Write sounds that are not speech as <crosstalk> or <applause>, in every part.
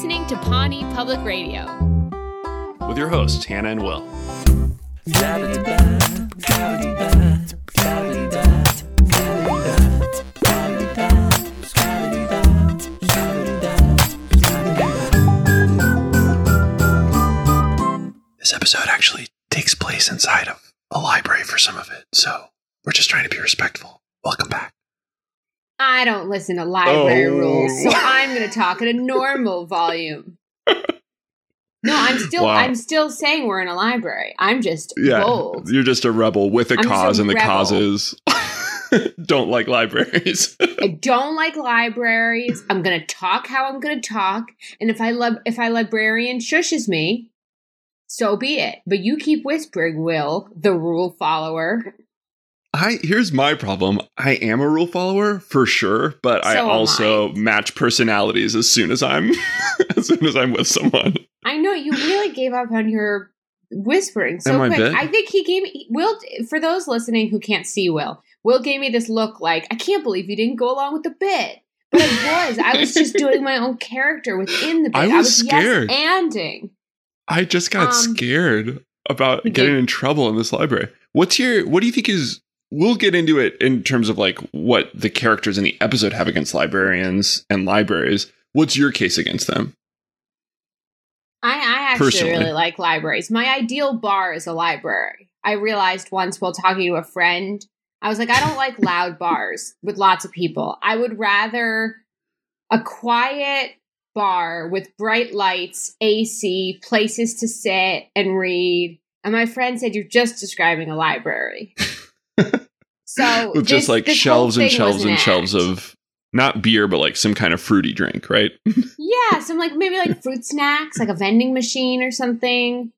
listening to Pawnee Public Radio. With your hosts, Hannah and Will. This episode actually takes place inside of a library for some of it, so we're just trying to be respectful. Welcome back. I don't listen to library Oh. rules, so I'm going to talk at a normal volume. No, I'm still Wow. I'm still saying we're in a library. I'm just bold. you're just a rebel with a I'm just a cause, and the rebel. cause is <laughs> don't like libraries. I don't like libraries. I'm going to talk how I'm going to talk, and if I love if I librarian shushes me, so be it. But you keep whispering, Will, the rule follower. I here's my problem. I am a rule follower for sure, but I So am also match personalities as soon as I'm <laughs> as soon as I'm with someone. I know you really gave up on your whispering so Am I quick. bit? I think he gave me Will. For those listening who can't see Will, Will gave me this look like I can't believe you didn't go along with the bit. But I was. I was just <laughs> doing my own character within the bit. I was scared. yes anding. I just got Um, scared about getting did. in trouble in this library. What's your what do you think is we'll get into it in terms of like what the characters in the episode have against librarians and libraries. What's your case against them? I, I actually Personally. really like libraries. My ideal bar is a library. I realized once while talking to a friend, I was like, I don't like loud bars with lots of people. I would rather a quiet bar with bright lights, AC, places to sit and read. And my friend said, You're just describing a library. <laughs> so <laughs> this- just like shelves and shelves an and shelves of not beer, but like some kind of fruity drink, right? Yeah, some like maybe like fruit snacks, like a vending machine or something.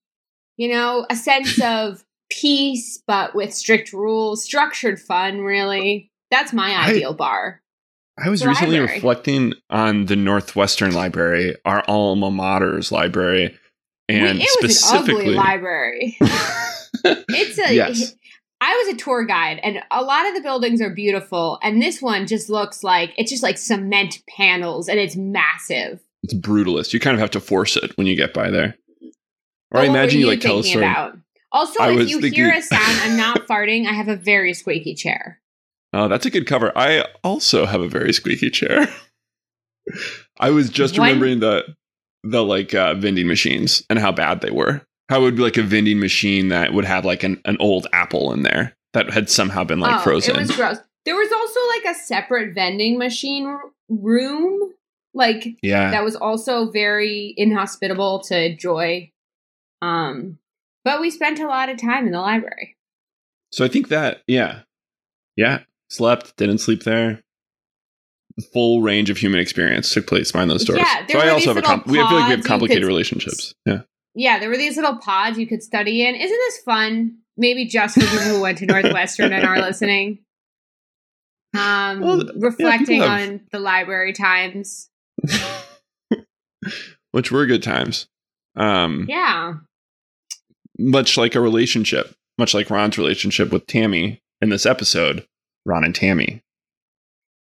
You know, a sense of peace, but with strict rules, structured fun, really. That's my I- ideal bar. I was The recently library. reflecting on the Northwestern Library, our alma mater's library, and We- it was specifically, an ugly library. <laughs> It's a. yes, I was a tour guide, and a lot of the buildings are beautiful, and this one just looks like it's just like cement panels, and it's massive. it's brutalist. You kind of have to force it when you get by there. Or I imagine you like tell a story. about? Also, I if you thinking- hear a sound, I'm not <laughs> farting. I have a very squeaky chair. Oh, that's a good cover. I also have a very squeaky chair. <laughs> I was just remembering the the like uh, vending machines and how bad they were. How it would be like a vending machine that would have like an, an old apple in there that had somehow been like Oh, frozen. It was gross. There was also like a separate vending machine r- room, like yeah. that was also very inhospitable to Joy. Um, but we spent a lot of time in the library. So I think that, yeah. Yeah. Slept, didn't sleep there. Full range of human experience took place behind those doors. Yeah, so I also have a comp- we I feel like we have complicated relationships. Yeah. Yeah, there were these little pods you could study in. Isn't this fun? Maybe just for people who went to Northwestern and are <laughs> listening. Um, Well, reflecting people have- on the library times. <laughs> Which were good times. Um Yeah. much like a relationship, much like Ron's relationship with Tammy in this episode, Ron and Tammy.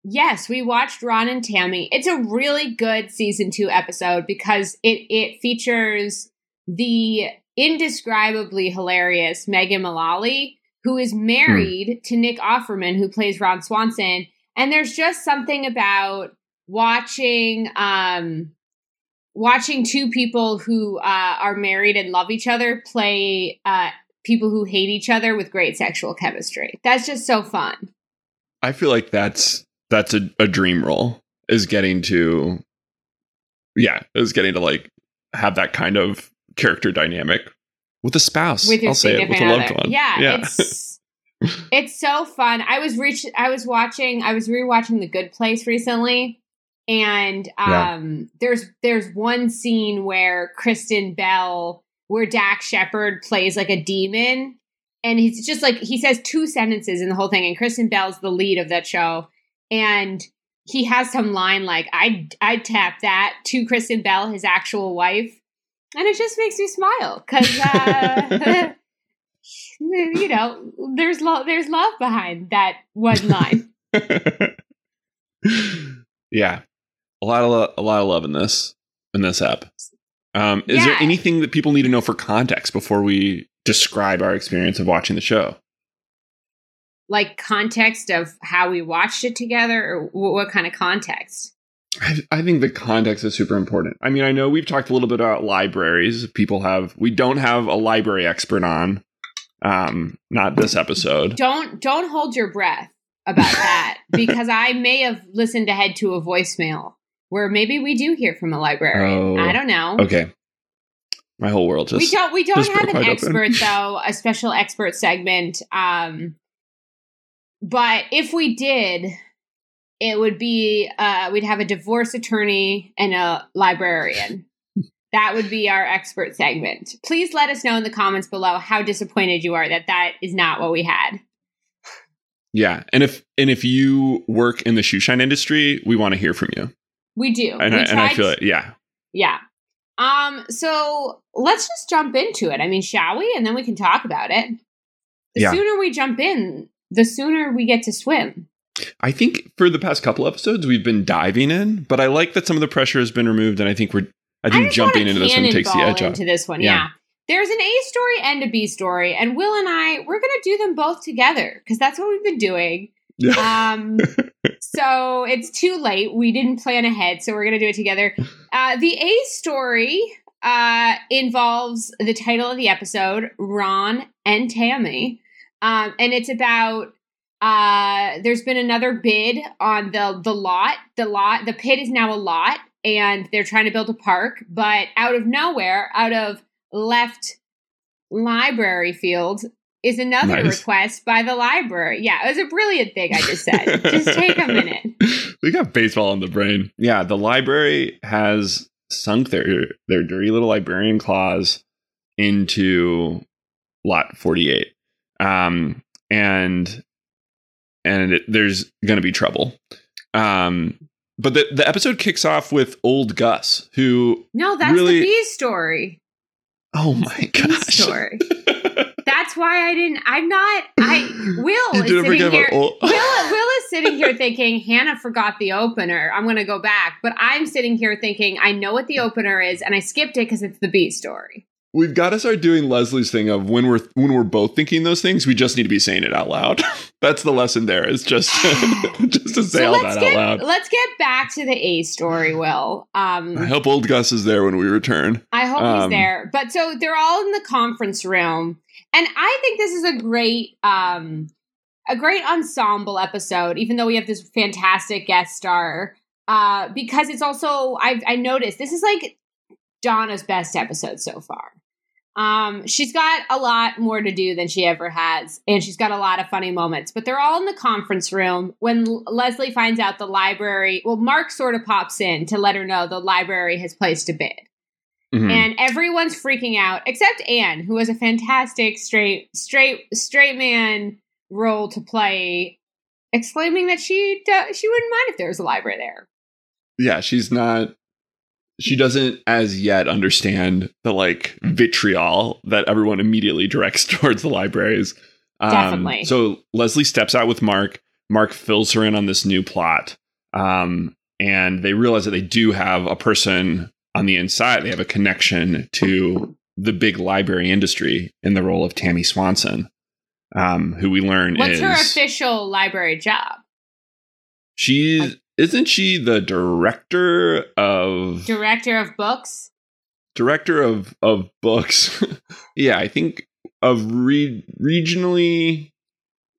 Yes, we watched Ron and Tammy. It's a really good season two episode because it it features the indescribably hilarious Megan Mullally, who is married to Nick Offerman, who plays Ron Swanson. And there's just something about watching um watching two people who uh, are married and love each other play uh, people who hate each other with great sexual chemistry. That's just so fun. I feel like that's that's a, a dream role is getting to yeah, is getting to like have that kind of character dynamic with a spouse. with your I'll say it with a loved other. one. Yeah, yeah. it's <laughs> it's so fun. I was reach I was watching I was rewatching The Good Place recently and Yeah. um there's there's one scene where Kristen Bell where Dax Shepard plays like a demon and he's just like he says two sentences in the whole thing and Kristen Bell's the lead of that show and he has some line like I I tap that to Kristen Bell his actual wife and it just makes me smile because uh, <laughs> <laughs> you know there's love there's love behind that one line <laughs> yeah, a lot of lo- a lot of love in this. in this app. Um, is Yeah. there anything that people need to know for context before we describe our experience of watching the show? Like context of how we watched it together, or wh- what kind of context? I, I think the context is super important. I mean, I know we've talked a little bit about libraries. People have, we don't have a library expert on, um, not this episode. Don't don't hold your breath about that <laughs> because I may have listened ahead to a voicemail where maybe we do hear from a librarian. Oh, I don't know. Okay. My whole world just. we don't we don't have an open. expert <laughs> though, a special expert segment. Um, but if we did, it would be uh, we'd have a divorce attorney and a librarian. <laughs> That would be our expert segment. Please let us know in the comments below how disappointed you are that that is not what we had. Yeah, and if and if you work in the shoe shine industry, we want to hear from you. We do. And we I, and I feel it. Yeah, Yeah. Um, so let's just jump into it. I mean, shall we? And then we can talk about it. The Yeah. sooner we jump in, the sooner we get to swim. I think for the past couple episodes we've been diving in, but I like that some of the pressure has been removed, and I think we're. I think just jumping into this one takes the edge off. into this one. Yeah. Yeah. There's an A story and a B story, and Will and I we're gonna do them both together because that's what we've been doing. Yeah. Um, <laughs> so it's too late. We didn't plan ahead, so we're gonna do it together. Uh, the A story uh, involves the title of the episode, Ron and Tammy, um, and it's about. Uh, there's been another bid on the the lot. The lot, the pit is now a lot, and they're trying to build a park. But out of nowhere, out of left library field, is another Nice. request by the library. Yeah, it was a brilliant thing I just said. just <laughs> take a minute. we got baseball in the brain. Yeah, the library has sunk their their dirty little librarian claws into lot 48. Um and and it, there's going to be trouble. Um but the the episode kicks off with old Gus who No, that's Really- the B story. oh my gosh. story. <laughs> That's why I didn't. I'm not. I <gasps> Will is sitting here. Will, <laughs> Will is sitting here thinking Hannah forgot the opener. I'm going to go back, but I'm sitting here thinking I know what the opener is, and I skipped it because it's the B story. We've got to start doing Leslie's thing of when we're when we're both thinking those things, we just need to be saying it out loud. <laughs> That's the lesson there. Is just <laughs> just to say so all that get out loud. let's get back to the A story. Will um, I hope old Gus is there when we return. I hope he's Um, there. But so they're all in the conference room, and I think this is a great, um, a great ensemble episode. Even though we have this fantastic guest star, uh, because it's also I've I noticed this is like Donna's best episode so far. Um, she's got a lot more to do than she ever has, and she's got a lot of funny moments. But they're all in the conference room when L- Leslie finds out the library. Well, Mark sort of pops in to let her know the library has placed a bid Mhm. and everyone's freaking out except Ann, who has a fantastic straight straight straight man role to play, exclaiming that she do- she wouldn't mind if there was a library there. yeah, she's not. She doesn't as yet understand the like vitriol that everyone immediately directs <laughs> towards the libraries. Um, Definitely. So Leslie steps out with Mark. Mark fills her in on this new plot, um, and they realize that they do have a person on the inside. They have a connection to the big library industry in the role of Tammy Swanson, um, who we learn What's is her official library job? she's isn't she the director of Director of books. director of of books <laughs> yeah i think of re- regionally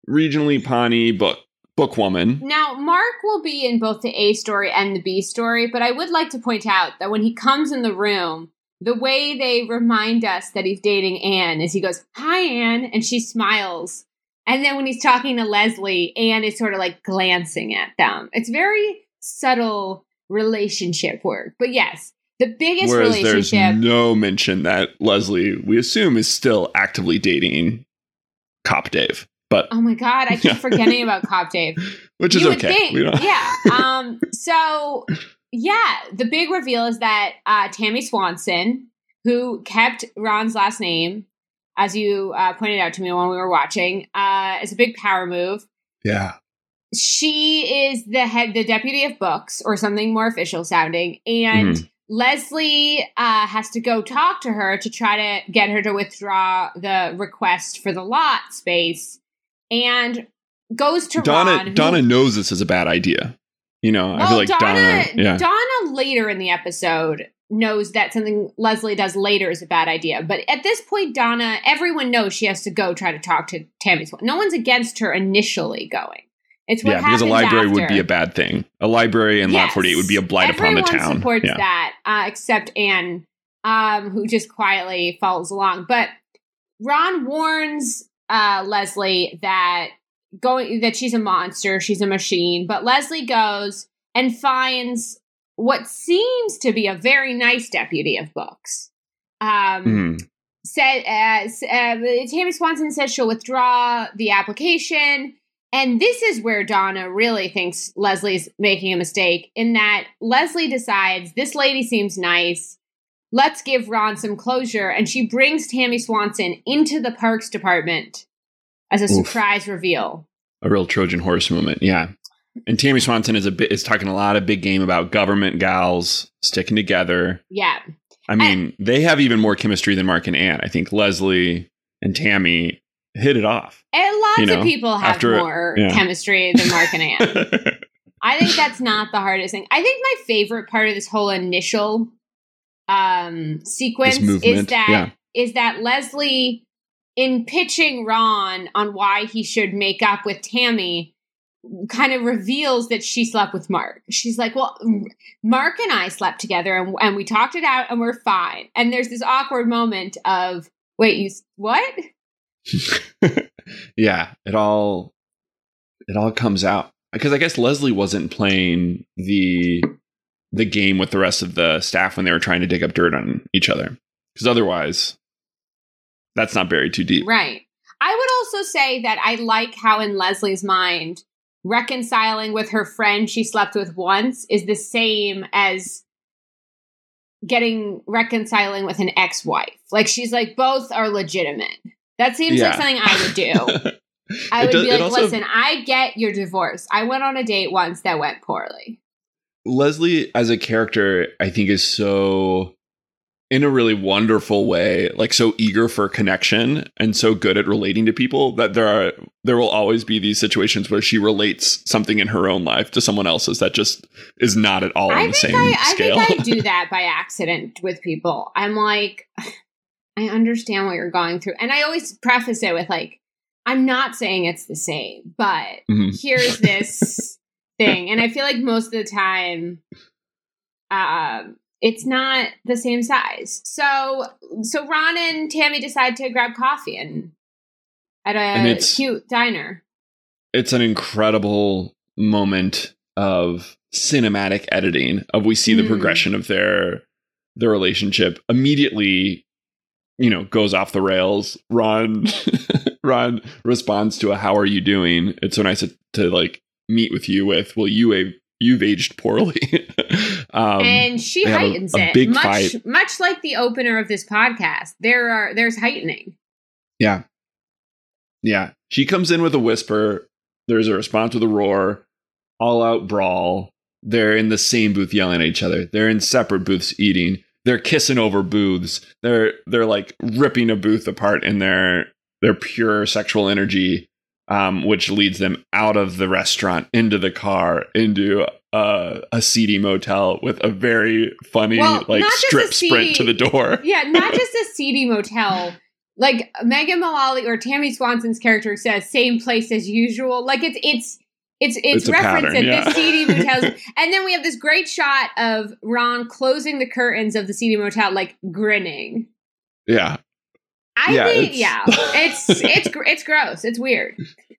regionally pawnee book bookwoman Now, Mark will be in both the A story and the B story, but I would like to point out that when he comes in the room, the way they remind us that he's dating Ann is he goes, Hi, Ann, and she smiles. And then when he's talking to Leslie, Ann is sort of like glancing at them. It's very subtle relationship work. But yes, the biggest whereas there's relationship. no mention that leslie we assume is still actively dating cop dave but Oh my god, I keep Yeah. <laughs> forgetting about Cop Dave. which is you okay think, We don't- yeah. <laughs> Um. So, yeah, the big reveal is that uh, Tammy Swanson, who kept Ron's last name, as you uh, pointed out to me when we were watching, uh, is a big power move. yeah She is the head, the deputy of books, or something more official sounding, and Mm-hmm. Leslie uh, has to go talk to her to try to get her to withdraw the request for the lot space, and goes to Donna. Ron. who- Donna knows this is a bad idea. You know, I feel like Donna, Donna. yeah, Donna later in the episode knows that something Leslie does later is a bad idea. But at this point, Donna, everyone knows she has to go try to talk to Tammy Swan. No one's against her initially going. It's what yeah, because a library would be a bad thing. A library in Lot 48 would be a blight upon the Everyone town. supports yeah. that, uh, except Ann, um, who just quietly follows along. But Ron warns uh, Leslie that going that she's a monster, she's a machine. But Leslie goes and finds what seems to be a very nice deputy of books. Um, Mhm. said uh, uh, Tammy Swanson says she'll withdraw the application. And this is where Donna really thinks Leslie's making a mistake in that Leslie decides this lady seems nice. Let's give Ron some closure. And she brings Tammy Swanson into the parks department as a Oof. surprise reveal. A real Trojan horse moment. Yeah. And Tammy Swanson is a bit is talking a lot of big game about government gals sticking together. Yeah. I mean, they have even more chemistry than Mark and Ann. I think Leslie and Tammy hit it off. And lots You know, of people have after- more yeah. chemistry than Mark and Ann. <laughs> I think that's not the hardest thing. I think my favorite part of this whole initial um sequence is that yeah. is that Leslie in pitching Ron on why he should make up with Tammy kind of reveals that she slept with Mark. She's like, "Well, Mark and I slept together and, and we talked it out and we're fine." And there's this awkward moment of, "Wait, you what?" <laughs> yeah, it all it all comes out because I guess Leslie wasn't playing the the game with the rest of the staff when they were trying to dig up dirt on each other because otherwise that's not buried too deep. Right. I would also say that I like how in Leslie's mind, reconciling with her friend she slept with once is the same as getting reconciling with an ex-wife. Like she's like both are legitimate. That seems Yeah. like something I would do. <laughs> I would does- be like, also- listen, I get your divorce. I went on a date once that went poorly. Leslie as a character, I think, is so in a really wonderful way, like so eager for connection and so good at relating to people that there are there will always be these situations where she relates something in her own life to someone else's that just is not at all on I the think same I, I think I do that by accident with people. I'm like, <sighs> I understand what you're going through, and I always preface it with like, I'm not saying it's the same, but Mhm. here's this thing, and I feel like most of the time, um, it's not the same size. So, so Ron and Tammy decide to grab coffee and at And a it's- cute diner. it's an incredible moment of cinematic editing of we see the Mm. progression of their their relationship immediately you know goes off the rails ron <laughs> ron responds to a how are you doing it's so nice to, to like meet with you with well you a you've aged poorly <laughs> um and she have a- heightens a it much fight. much like the opener of this podcast there are there's heightening Yeah. Yeah. She comes in with a whisper. There's a response with a roar. All out brawl. They're in the same booth yelling at each other. They're in separate booths eating. They're kissing over booths. They're they're like ripping a booth apart in their their pure sexual energy, um, which leads them out of the restaurant into the car into uh, a seedy motel with a very funny Well, like strip sprint to the door. <laughs> yeah not <laughs> just a seedy motel like megan mullally or tammy swanson's character says same place as usual like it's it's it's it's, It's referenced at yeah. this seedy <laughs> motel and then we have this great shot of ron closing the curtains of the seedy motel like grinning Yeah. I Yeah, think it's- yeah. <laughs> It's it's it's gross. It's weird.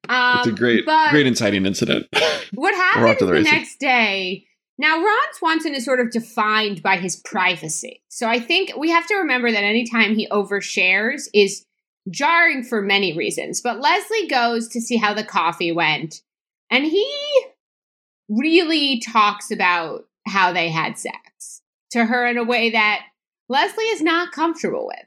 Um It's a great but great inciting incident. <laughs> what happens the, the next day now ron swanson is sort of defined by his privacy. So i think we have to remember that anytime he overshares is jarring for many reasons but leslie goes to see how the coffee went and he really talks about how they had sex to her in a way that leslie is not comfortable with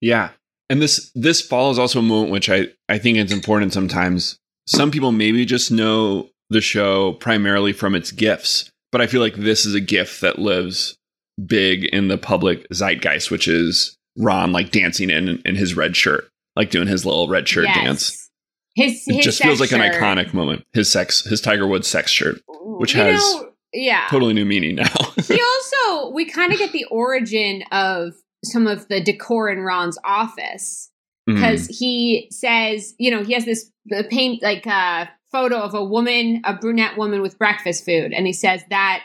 Yeah. And this this follows also a moment which I, I think it's important sometimes. Some people maybe just know the show primarily from its gifts, but I feel like this is a gift that lives big in the public zeitgeist, which is Ron like dancing in in his red shirt, like doing his little red shirt yes. dance. His, his it just feels like shirt. an iconic moment. His sex, his Tiger Woods sex shirt, which you has know, yeah totally new meaning now. he <laughs> also we kind of get the origin of some of the decor in Ron's office because mm. he says, you know, he has this paint like uh photo of a woman, a brunette woman with breakfast food, and he says that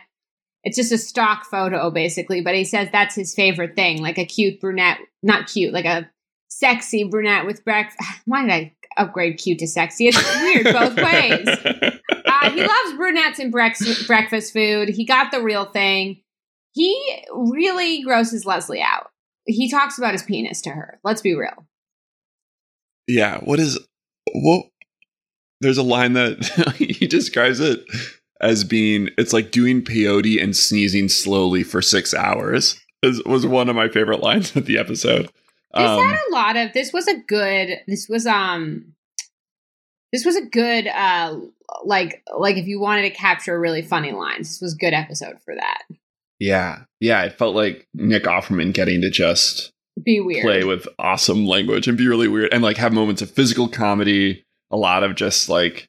it's just a stock photo basically, but he says that's his favorite thing, like a cute brunette, not cute, like a sexy brunette with breakfast. <sighs> Why did I upgrade cute to sexy? It's weird both <laughs> ways. Uh, he loves brunettes and brex- breakfast food. He got the real thing. He really grosses Leslie out. He talks about his penis to her. Let's be real. Yeah. What is what? There's a line that <laughs> he describes it as being it's like doing peyote and sneezing slowly for six hours. Is, was one of my favorite lines of the episode. This um, had a lot of. This was a good. This was um. This was a good uh like like if you wanted to capture really funny lines. This was a good episode for that. Yeah, yeah. It felt like Nick Offerman getting to just be weird, play with awesome language, and be really weird, and like have moments of physical comedy. A lot of just like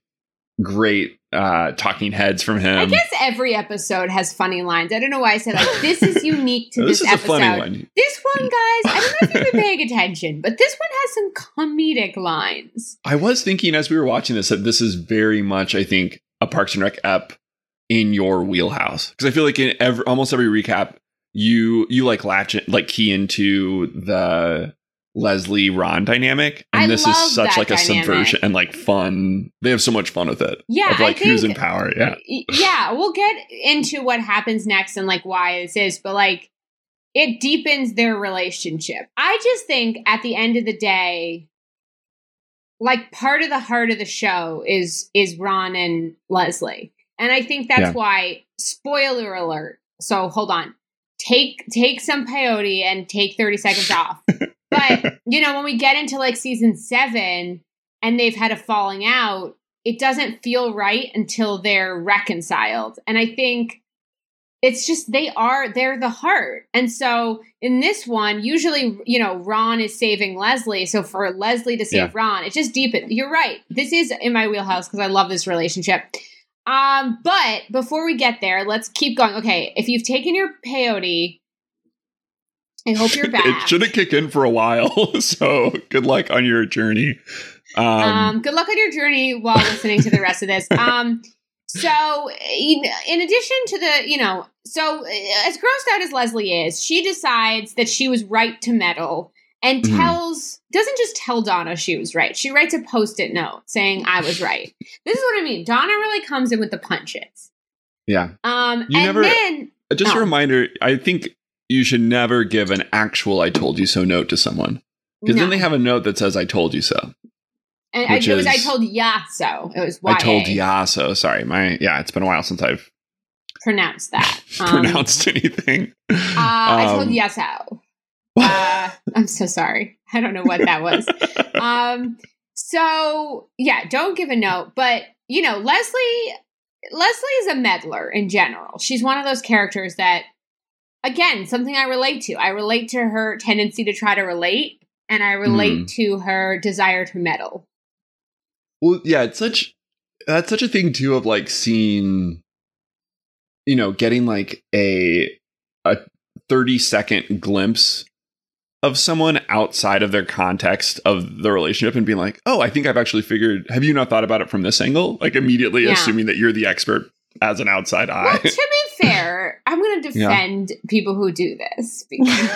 great uh, talking heads from him. I guess every episode has funny lines. I don't know why I said like this is <laughs> unique to this, this episode. One. This one, guys, I don't know if you've been paying attention, but this one has some comedic lines. I was thinking as we were watching this that this is very much, I think, a Parks and Rec ep in your wheelhouse because I feel like in every almost every recap you you like latch it like key into the Leslie Ron dynamic. And I this is such like a subversion and like fun. They have so much fun with it. Yeah. Of like think, who's in power. Yeah. Yeah. We'll get into what happens next and like why this is, but like it deepens their relationship. I just think at the end of the day, like part of the heart of the show is is Ron and Leslie. And I think that's yeah. why spoiler alert. So hold on. Take take some peyote and take 30 seconds <laughs> off. But, you know, when we get into like season seven and they've had a falling out, it doesn't feel right until they're reconciled. And I think it's just they are they're the heart and so in this one usually you know ron is saving leslie so for leslie to save yeah. ron it just deepens you're right this is in my wheelhouse because i love this relationship um but before we get there let's keep going okay if you've taken your peyote I hope you're <laughs> back. it shouldn't kick in for a while, <laughs> so good luck on your journey. Um, um, good luck on your journey while listening to the rest of this. <laughs> Um, so, in, in addition to the, you know, so as grossed out as Leslie is, she decides that she was right to meddle and mm-hmm. tells, doesn't just tell Donna she was right. She writes a post it note saying, I was right. This is what I mean. Donna really comes in with the punches. Yeah. Um, you and never, then. Just oh. a reminder, I think you should never give an actual I told you so note to someone. Because no. then they have a note that says I told you so. And I, it was I told ya so. It was Y-A. I told ya so. Sorry. My yeah, it's been a while since I've pronounced that. <laughs> Um, pronounced anything. Uh, um, I told ya so. Uh, I'm so sorry. I don't know what that was. <laughs> um so yeah, don't give a note, but you know, Leslie Leslie is a meddler in general. She's one of those characters that again, something I relate to. I relate to her tendency to try to relate, and I relate mm. to her desire to meddle. Well, yeah, it's such that's such a thing too of like seeing, you know, getting like a a thirty second glimpse of someone outside of their context of the relationship and being like, oh, I think I've actually figured. Have you not thought about it from this angle? Like immediately yeah. assuming that you're the expert as an outside eye. Well, to be <laughs> fair, I'm going to defend yeah. people who do this because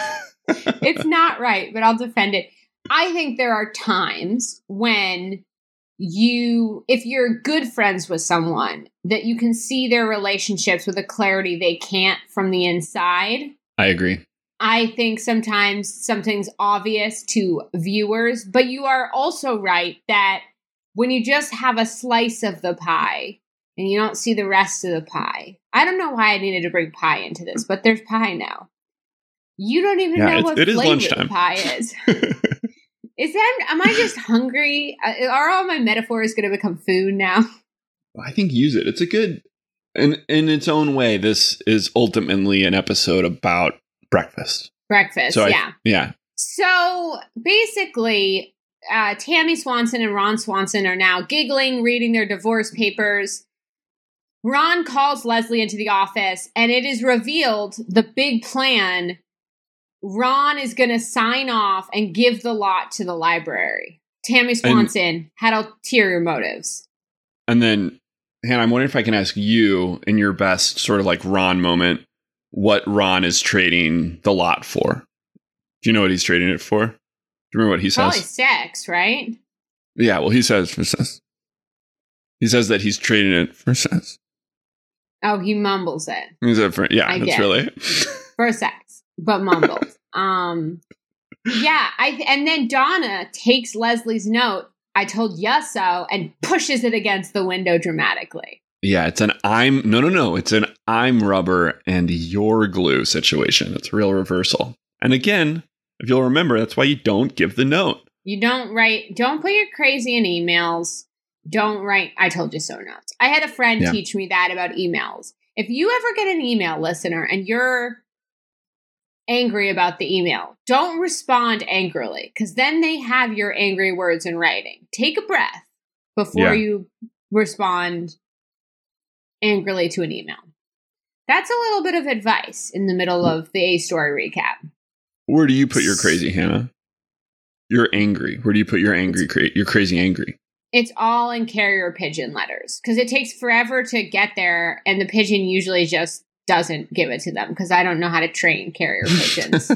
it's not right, but I'll defend it. I think there are times when you, if you're good friends with someone, that you can see their relationships with a clarity they can't from the inside. I agree. I think sometimes something's obvious to viewers, but you are also right that when you just have a slice of the pie, and you don't see the rest of the pie. I don't know why I needed to bring pie into this, but there's pie now. You don't even yeah, know what it flavor the pie is. <laughs> is that? Am I just hungry? Uh, are all my metaphors going to become food now? <laughs> I think use it. It's a good. in in its own way, this is ultimately an episode about breakfast. Breakfast, So I- yeah. Yeah. So basically, uh, Tammy Swanson and Ron Swanson are now giggling, reading their divorce papers. Ron calls Leslie into the office, and it is revealed the big plan. Ron is going to sign off and give the lot to the library. Tammy Swanson had ulterior motives. And then, Hannah, I'm wondering if I can ask you, in your best sort of like Ron moment, what Ron is trading the lot for. Do you know what he's trading it for? Do you remember what he Probably says? sex, right? Yeah, well, he says for sex. He says that he's trading it for sex. Oh, he mumbles it. He said for yeah, I that's really. <laughs> for sex, but mumbled. um, yeah, I and then Donna takes Leslie's note. I told ya so, and pushes it against the window dramatically. Yeah, it's an I'm no no no. It's an I'm rubber and you're glue situation. It's a real reversal. And again, if you'll remember, that's why you don't give the note. You don't write. Don't put your crazy in emails. Don't write. I told you so notes. I had a friend Yeah. teach me that about emails. If you ever get an email, listener, and you're angry about the email, don't respond angrily because then they have your angry words in writing. Take a breath before Yeah. you respond angrily to an email. That's a little bit of advice in the middle of the A story recap. Where do you put your crazy, Hannah? You're angry. Where do you put your angry? Cra- you're crazy angry. It's all in carrier pigeon letters because it takes forever to get there, and the pigeon usually just doesn't give it to them because I don't know how to train carrier <laughs> pigeons.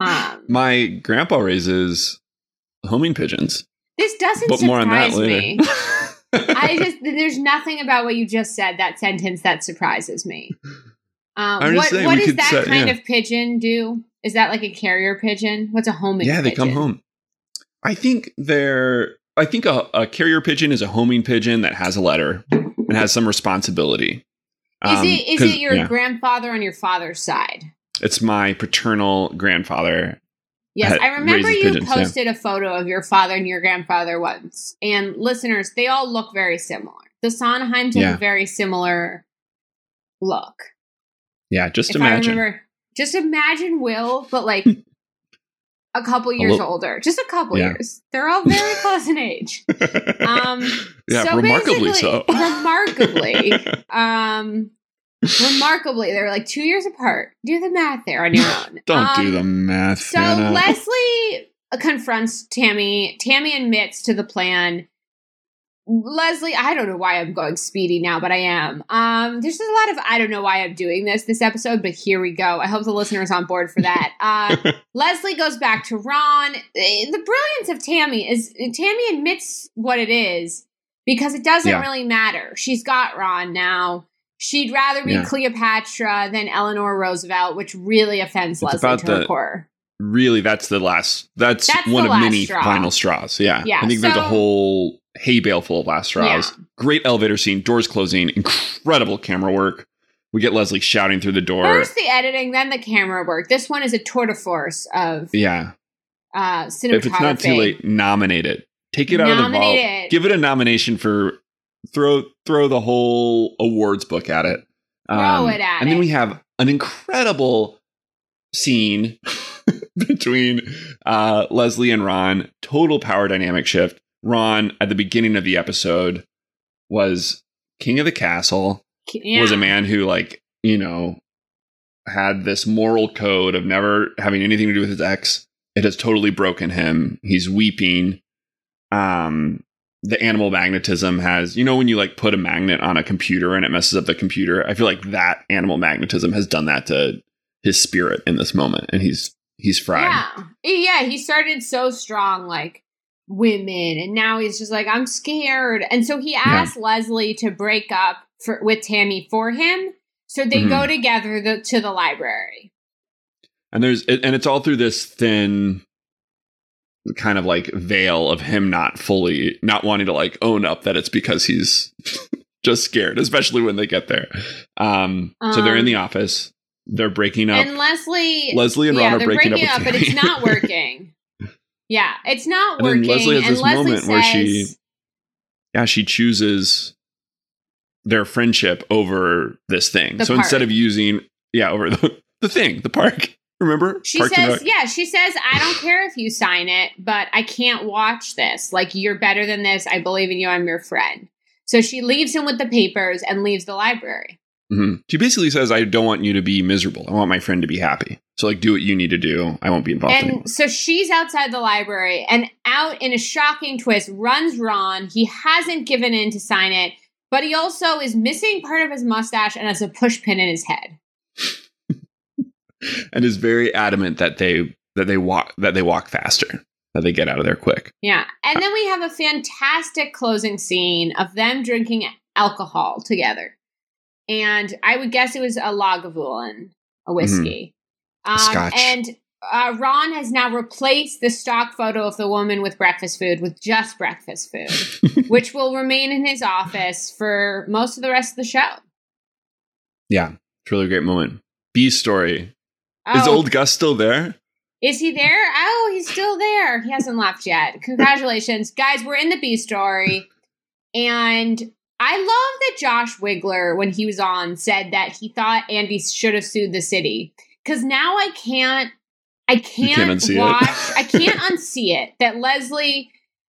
um, My grandpa raises homing pigeons, this doesn't but more on that surprise later. me. <laughs> I just there's nothing about what you just said that sentence that surprises me. Um, what saying, what does that set- kind yeah. of pigeon do? Is that like a carrier pigeon? What's a homing? Pigeon? Yeah, they come home. I think they're. I think a, a carrier pigeon is a homing pigeon that has a letter and has some responsibility. Is Um, it is it your yeah, grandfather on your father's side? it's my paternal grandfather. Yes, I remember you pigeons, yeah. posted a photo of your father and your grandfather once. And listeners, they all look very similar. The Sondheims have a very similar look. Yeah, just if imagine. Remember, just imagine Will, but like <laughs> a couple years little- older. Just a couple Yeah. years. They're all very close in age. <laughs> Um, yeah, so remarkably so. <laughs> remarkably. um, remarkably, they're like two years apart. Do the math there on your <laughs> own. Don't Um, do the math. So Hannah. Leslie confronts Tammy. Tammy admits to the plan. Leslie, I don't know why I'm going speedy now, but I am. Um, there's just a lot of I don't know why I'm doing this this episode, but here we go. I hope the listeners on board for that. <laughs> Uh, Leslie goes back to Ron. Eh, The brilliance of Tammy is Tammy admits what it is because it doesn't Yeah. really matter. She's got Ron now. She'd rather be Yeah. Cleopatra than Eleanor Roosevelt, which really offends It's Leslie to her the- core. really, that's the last. That's, That's one of many straw. final straws. Yeah, Yeah, I think there's a whole hay bale full of last straws. Great elevator scene, doors closing, incredible camera work. We get Leslie shouting through the door. First the editing, then the camera work. This one is a tour de force of yeah, uh, cinematography. if it's not too late, nominate it. Take it out of the vault. Nominate it. Give it a nomination for throw throw the whole awards book at it. Um, Throw it at and then we have an incredible scene <laughs> between uh, Leslie and Ron. Total power dynamic shift. Ron at the beginning of the episode was king of the castle. Yeah. Was a man who like you know had this moral code of never having anything to do with his ex. It has totally broken him. He's weeping. Um, the animal magnetism has, you know, when you like put a magnet on a computer and it messes up the computer. I feel like that animal magnetism has done that to his spirit in this moment, and he's he's fried. Yeah. Yeah, he started so strong, like women, and now he's just like, I'm scared. And so he asked Leslie to break up for with Tammy for him. So they Mhm. go together the, to the library. And there's and it's all through this thin kind of like veil of him not fully not wanting to like own up that it's because he's <laughs> just scared, especially when they get there. Um, so they're in Um, the office. They're breaking up. And Leslie Leslie and yeah, Ron are breaking, breaking, up, up, but it's not <laughs> working. yeah, it's not And working. Leslie has and this Leslie moment where she- yeah, she chooses their friendship over this thing. So park. instead of using yeah over the <laughs> the thing, the park. Remember? She Parks says, yeah, she says, I don't care if you sign it, but I can't watch this. Like, you're better than this. I believe in you. I'm your friend. So she leaves him with the papers and leaves the library. Mhm. She basically says, "I don't want you to be miserable. I want my friend to be happy. So like, do what you need to do. I won't be involved anymore." And so she's outside the library, and out in a shocking twist runs Ron. He hasn't given in to sign it, but he also is missing part of his mustache and has a push pin in his head. <laughs> and is very adamant that they that they walk that they walk faster, that they get out of there quick. Yeah. And then we have a fantastic closing scene of them drinking alcohol together. And I would guess it was a Lagavulin, a whiskey. Um, Scotch. And uh, Ron has now replaced the stock photo of the woman with breakfast food with just breakfast food, <laughs> which will remain in his office for most of the rest of the show. Yeah, it's a really great moment. B's story. Is Oh, old Gus still there? Is he there? Oh, he's still there. He hasn't left yet. Congratulations. Guys, we're in the B story. And I love that Josh Wiggler, when he was on, said that he thought Andy should have sued the city. Because now I can't I can't, can't unsee it. watch I <laughs> can't unsee it that Leslie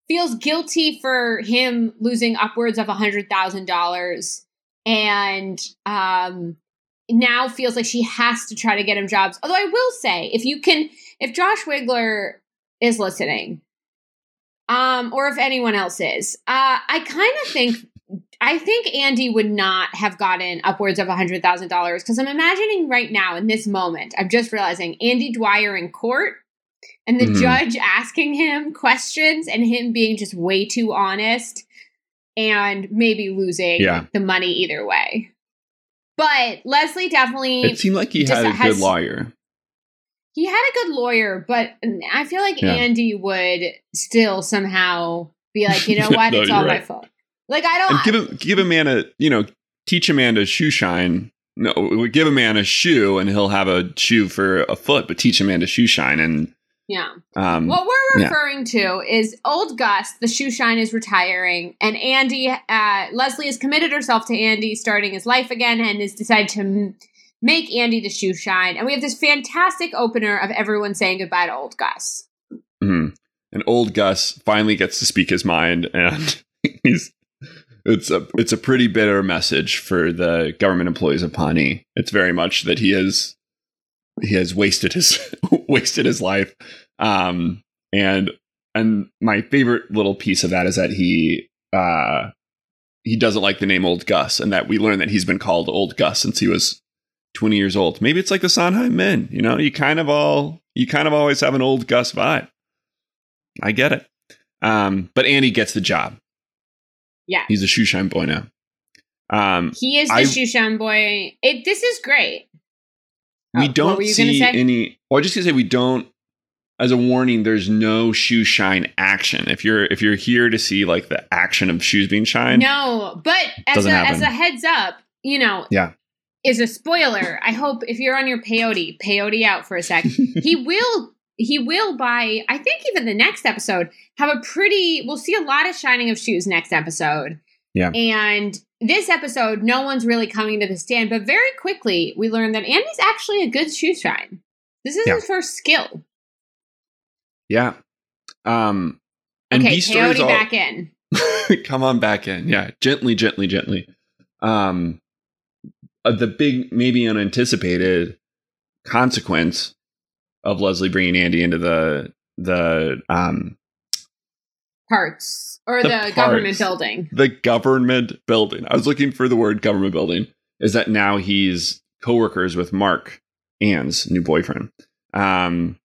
feels guilty for him losing upwards of a hundred thousand dollars and um now feels like she has to try to get him jobs. Although I will say, if you can, if Josh Wiggler is listening, um, or if anyone else is, uh, I kind of think, I think Andy would not have gotten upwards of a hundred thousand dollars because I'm imagining right now in this moment, I'm just realizing Andy Dwyer in court. And the Mhm. judge asking him questions and him being just way too honest and maybe losing Yeah. the money either way. But Leslie definitely It seemed like he had a has- good lawyer. he had a good lawyer, but I feel like Yeah. Andy would still somehow be like, you know <laughs> what, No, it's all my fault. Like I don't. And give him give a man a you know teach a man to shoe shine. No, we give a man a shoe and he'll have a shoe for a foot, but teach a man to shoe shine and yeah. um What we're yeah. referring to is old Gus, the shoe shine is retiring, and Andy, uh, Leslie has committed herself to Andy starting his life again and has decided to m- make Andy the shoe shine. And we have this fantastic opener of everyone saying goodbye to old Gus. mhm. and old Gus finally gets to speak his mind and <laughs> he's it's a it's a pretty bitter message for the government employees of Pawnee. It's very much that he has he has wasted his <laughs> wasted his life. Um and and my favorite little piece of that is that he uh he doesn't like the name Old Gus and that we learn that he's been called Old Gus since he was 20 years old. Maybe it's like the Sondheim men, you know, you kind of all you kind of always have an Old Gus vibe. I get it. Um but Andy gets the job. Yeah. He's a shoe shine boy now. Um He is the I- shoe shine boy. It, this is great. We Oh, don't see any well, I just gonna say we don't as a warning, there's no shoe shine action. If you're if you're here to see like the action of shoes being shined, No, but as a, as a heads up, you know, Yeah. is a spoiler. I hope if you're on your peyote, peyote out for a sec. he <laughs> will he will by I think even the next episode have a pretty we'll see a lot of shining of shoes next episode. Yeah. And this episode, no one's really coming to the stand, but very quickly we learn that Andy's actually a good shoe shine. This is Yeah. his first skill. yeah. Um and okay, peyote all back in. <laughs> come on back in. Yeah, gently, gently, gently. Um uh, the big maybe unanticipated consequence of Leslie bringing Andy into the the um Parts or The the, government building. the government building. I was looking for the word government building. Is that now he's coworkers with Mark, Ann's new boyfriend. Um,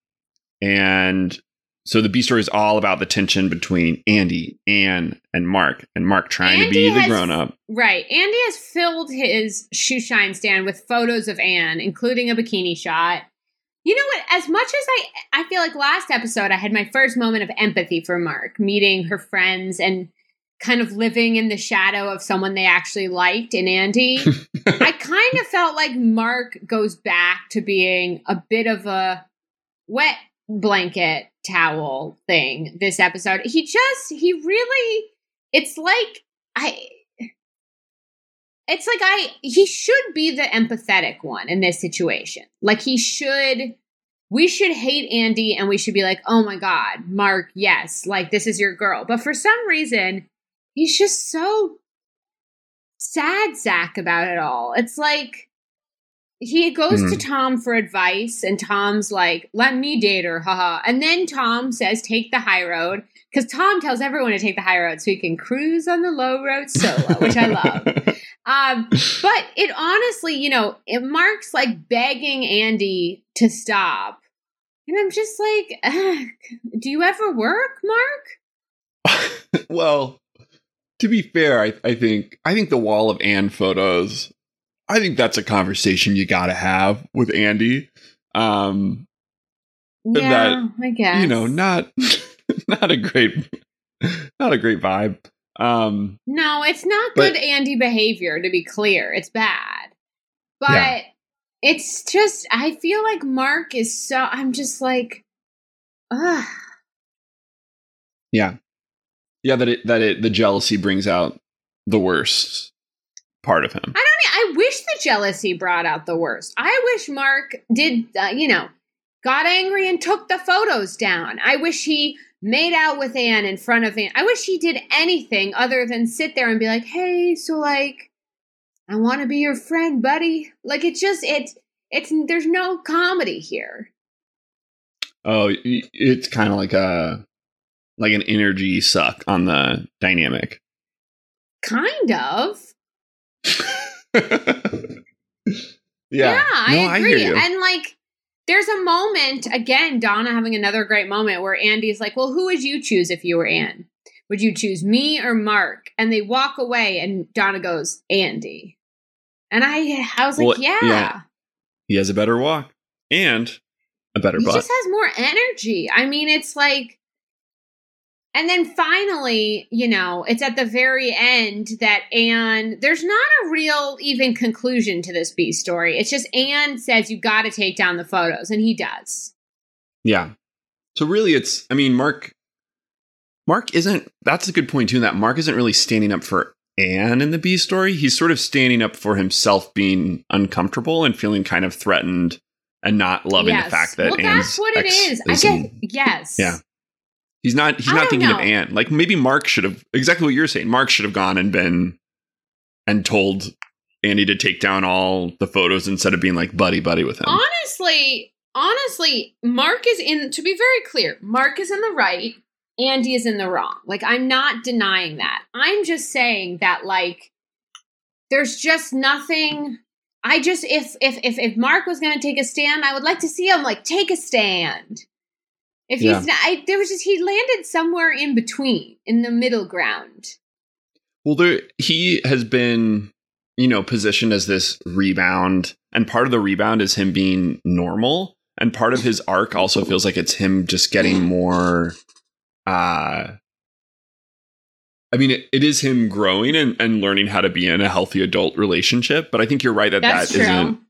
and so the B story is all about the tension between Andy, Ann, and Mark, and Mark trying to Andy be the grown up. Right. Andy has filled his shoe shine stand with photos of Ann, including a bikini shot. You know what? As much as I I feel like last episode I had my first moment of empathy for Mark, meeting her friends and kind of living in the shadow of someone they actually liked in Andy. <laughs> I kind of felt like Mark goes back to being a bit of a wet blanket towel thing this episode. He just he really it's like I it's like I he should be the empathetic one in this situation. Like he should we should hate Andy and we should be like, "Oh my god, Mark, yes, like this is your girl." But for some reason, he's just so sad sack about it all. It's like he goes mm. to hmm. Tom for advice, and Tom's like, "Let me date her, haha." And then Tom says, "Take the high road," because Tom tells everyone to take the high road so he can cruise on the low road solo, which I love. <laughs> Um, <laughs> but it honestly, you know, it marks like begging Andy to stop, and I'm just like, "Do you ever work, Mark?" <laughs> well, to be fair, I, I think I think the wall of Ann photos. I think that's a conversation you got to have with Andy. Um, yeah, that, I guess you know, not <laughs> not a great, not a great vibe. Um, no, it's not but, good Andy behavior. To be clear, it's bad, but yeah. it's just I feel like Mark is so. I'm just like, ugh. Yeah, yeah, that it that it the jealousy brings out the worst part of him. I don't. I wish the jealousy brought out the worst. I wish Mark did. Uh, you know, got angry and took the photos down. I wish he made out with Ann in front of Ann. I wish he did anything other than sit there and be like, "Hey, so like, I want to be your friend, buddy." Like it just it it's there's no comedy here. Oh, it's kind of like a like an energy suck on the dynamic. Kind of. <laughs> yeah. Yeah, I no, agree. I and like there's a moment, again, Donna having another great moment where Andy's like, Well, who would you choose if you were Ann? Would you choose me or Mark? And they walk away and Donna goes, Andy. And I I was well, like, yeah. yeah. He has a better walk and a better he butt. He just has more energy. I mean, it's like and then finally, you know, it's at the very end that Ann, there's not a real even conclusion to this B story. It's just Ann says you got to take down the photos, and he does. Yeah. So really, it's, I mean, Mark, Mark isn't, that's a good point too, that Mark isn't really standing up for Ann in the B story. He's sort of standing up for himself being uncomfortable and feeling kind of threatened and not loving yes. the fact that well, Ann's that's what it is. I guess, yes. Yeah. He's not. He's not thinking know. of Ann. Like maybe Mark should have exactly what you're saying. Mark should have gone and been and told Andy to take down all the photos instead of being like buddy buddy with him. Honestly, honestly, Mark is in. To be very clear, Mark is in the right. Andy is in the wrong. Like I'm not denying that. I'm just saying that like there's just nothing. I just if if if if Mark was going to take a stand, I would like to see him like take a stand. If yeah. he's not, I, there was just he landed somewhere in between, in the middle ground. Well, there he has been, you know, positioned as this rebound, and part of the rebound is him being normal, and part of his arc also feels like it's him just getting more. uh I mean, it, it is him growing and, and learning how to be in a healthy adult relationship. But I think you're right that That's that isn't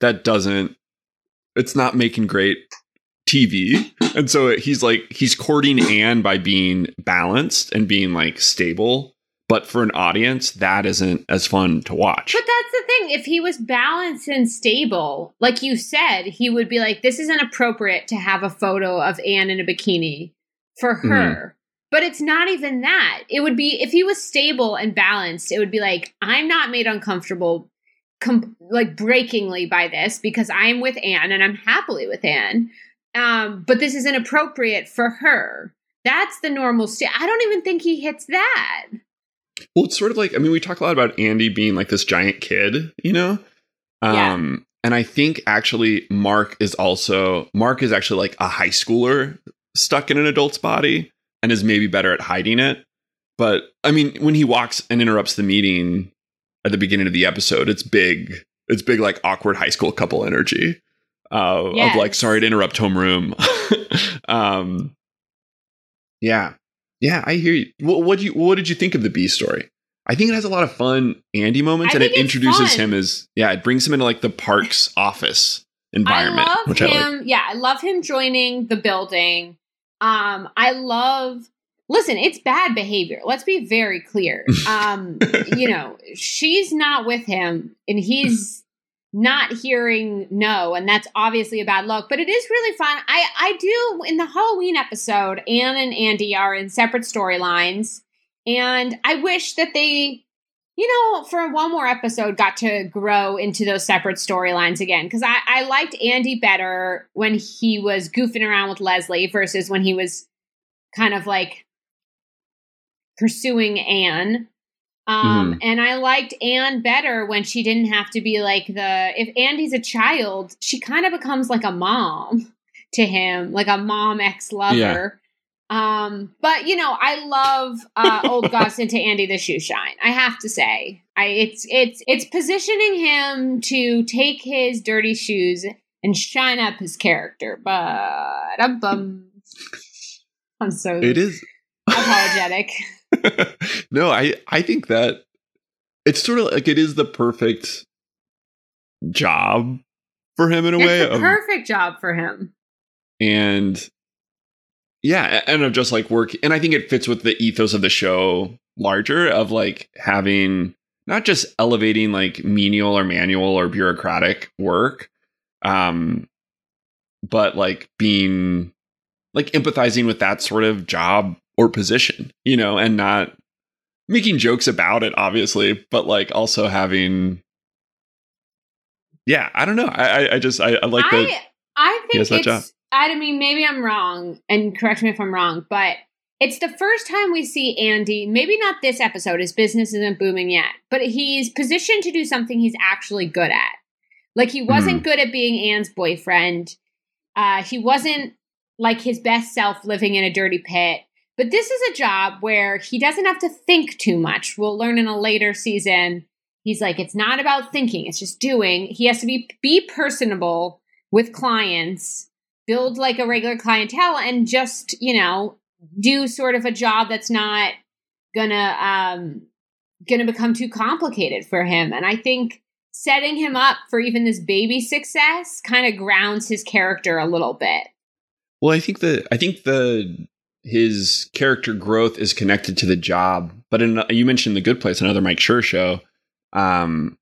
that doesn't. It's not making great TV. And so he's like, he's courting Ann by being balanced and being like stable. But for an audience, that isn't as fun to watch. But that's the thing. If he was balanced and stable, like you said, he would be like, this isn't appropriate to have a photo of Ann in a bikini for mm-hmm. her. Mm-hmm. But it's not even that. It would be, if he was stable and balanced, it would be like, I'm not made uncomfortable com- like breakingly by this because I'm with Ann and I'm happily with Ann um, but this is inappropriate for her. That's the normal state. I don't even think he hits that. Well, it's sort of like I mean, we talk a lot about Andy being like this giant kid, you know. Um, yeah. and I think actually Mark is also Mark is actually like a high schooler stuck in an adult's body and is maybe better at hiding it. But I mean, when he walks and interrupts the meeting at the beginning of the episode, it's big. It's big, like awkward high school couple energy uh, yes. of like, sorry to interrupt homeroom. <laughs> um, yeah, yeah, I hear you. What, what, you what did you think of the B story? I think it has a lot of fun Andy moments, I and it introduces fun. him as yeah, it brings him into like the park's <laughs> office environment. I love him. I like. Yeah, I love him joining the building. Um, I love listen, it's bad behavior. Let's be very clear. <laughs> Um, you know, she's not with him and he's not hearing no, and that's obviously a bad look, but it is really fun. I, I do in the Halloween episode, Ann and Andy are in separate storylines, and I wish that they you know, for one more episode, got to grow into those separate storylines again. Because I, I liked Andy better when he was goofing around with Leslie versus when he was kind of like pursuing Ann. Um, mm. and I liked Ann better when she didn't have to be like the if Andy's a child, she kind of becomes like a mom to him, like a mom ex lover. Yeah. Um, but you know, I love uh, old <laughs> Gus into Andy the Shoe Shine. I have to say, I it's it's it's positioning him to take his dirty shoes and shine up his character. But um, I'm so it is <laughs> apologetic. <laughs> no, I I think that it's sort of like it is the perfect job for him in a it's way. The perfect job for him. And yeah, and of just like work and I think it fits with the ethos of the show larger of like having not just elevating like menial or manual or bureaucratic work um but like being like empathizing with that sort of job or position, you know, and not making jokes about it, obviously, but like also having, yeah, I don't know. I, I just, I, I like that. I think it's, job. I mean, maybe I'm wrong and correct me if I'm wrong, but it's the first time we see Andy, maybe not this episode, his business isn't booming yet, but he's positioned to do something he's actually good at. Like he wasn't mm. good at being Ann's boyfriend. Uh, he wasn't like his best self living in a dirty pit. But this is a job where he doesn't have to think too much. We'll learn in a later season. He's like, it's not about thinking, it's just doing. He has to be be personable with clients, build like a regular clientele, and just, you know, do sort of a job that's not gonna um gonna become too complicated for him. And I think setting him up for even this baby success kind of grounds his character a little bit. Well, I think the I think the his character growth is connected to the job. But in, you mentioned the Good Place, another Mike Schur show, um,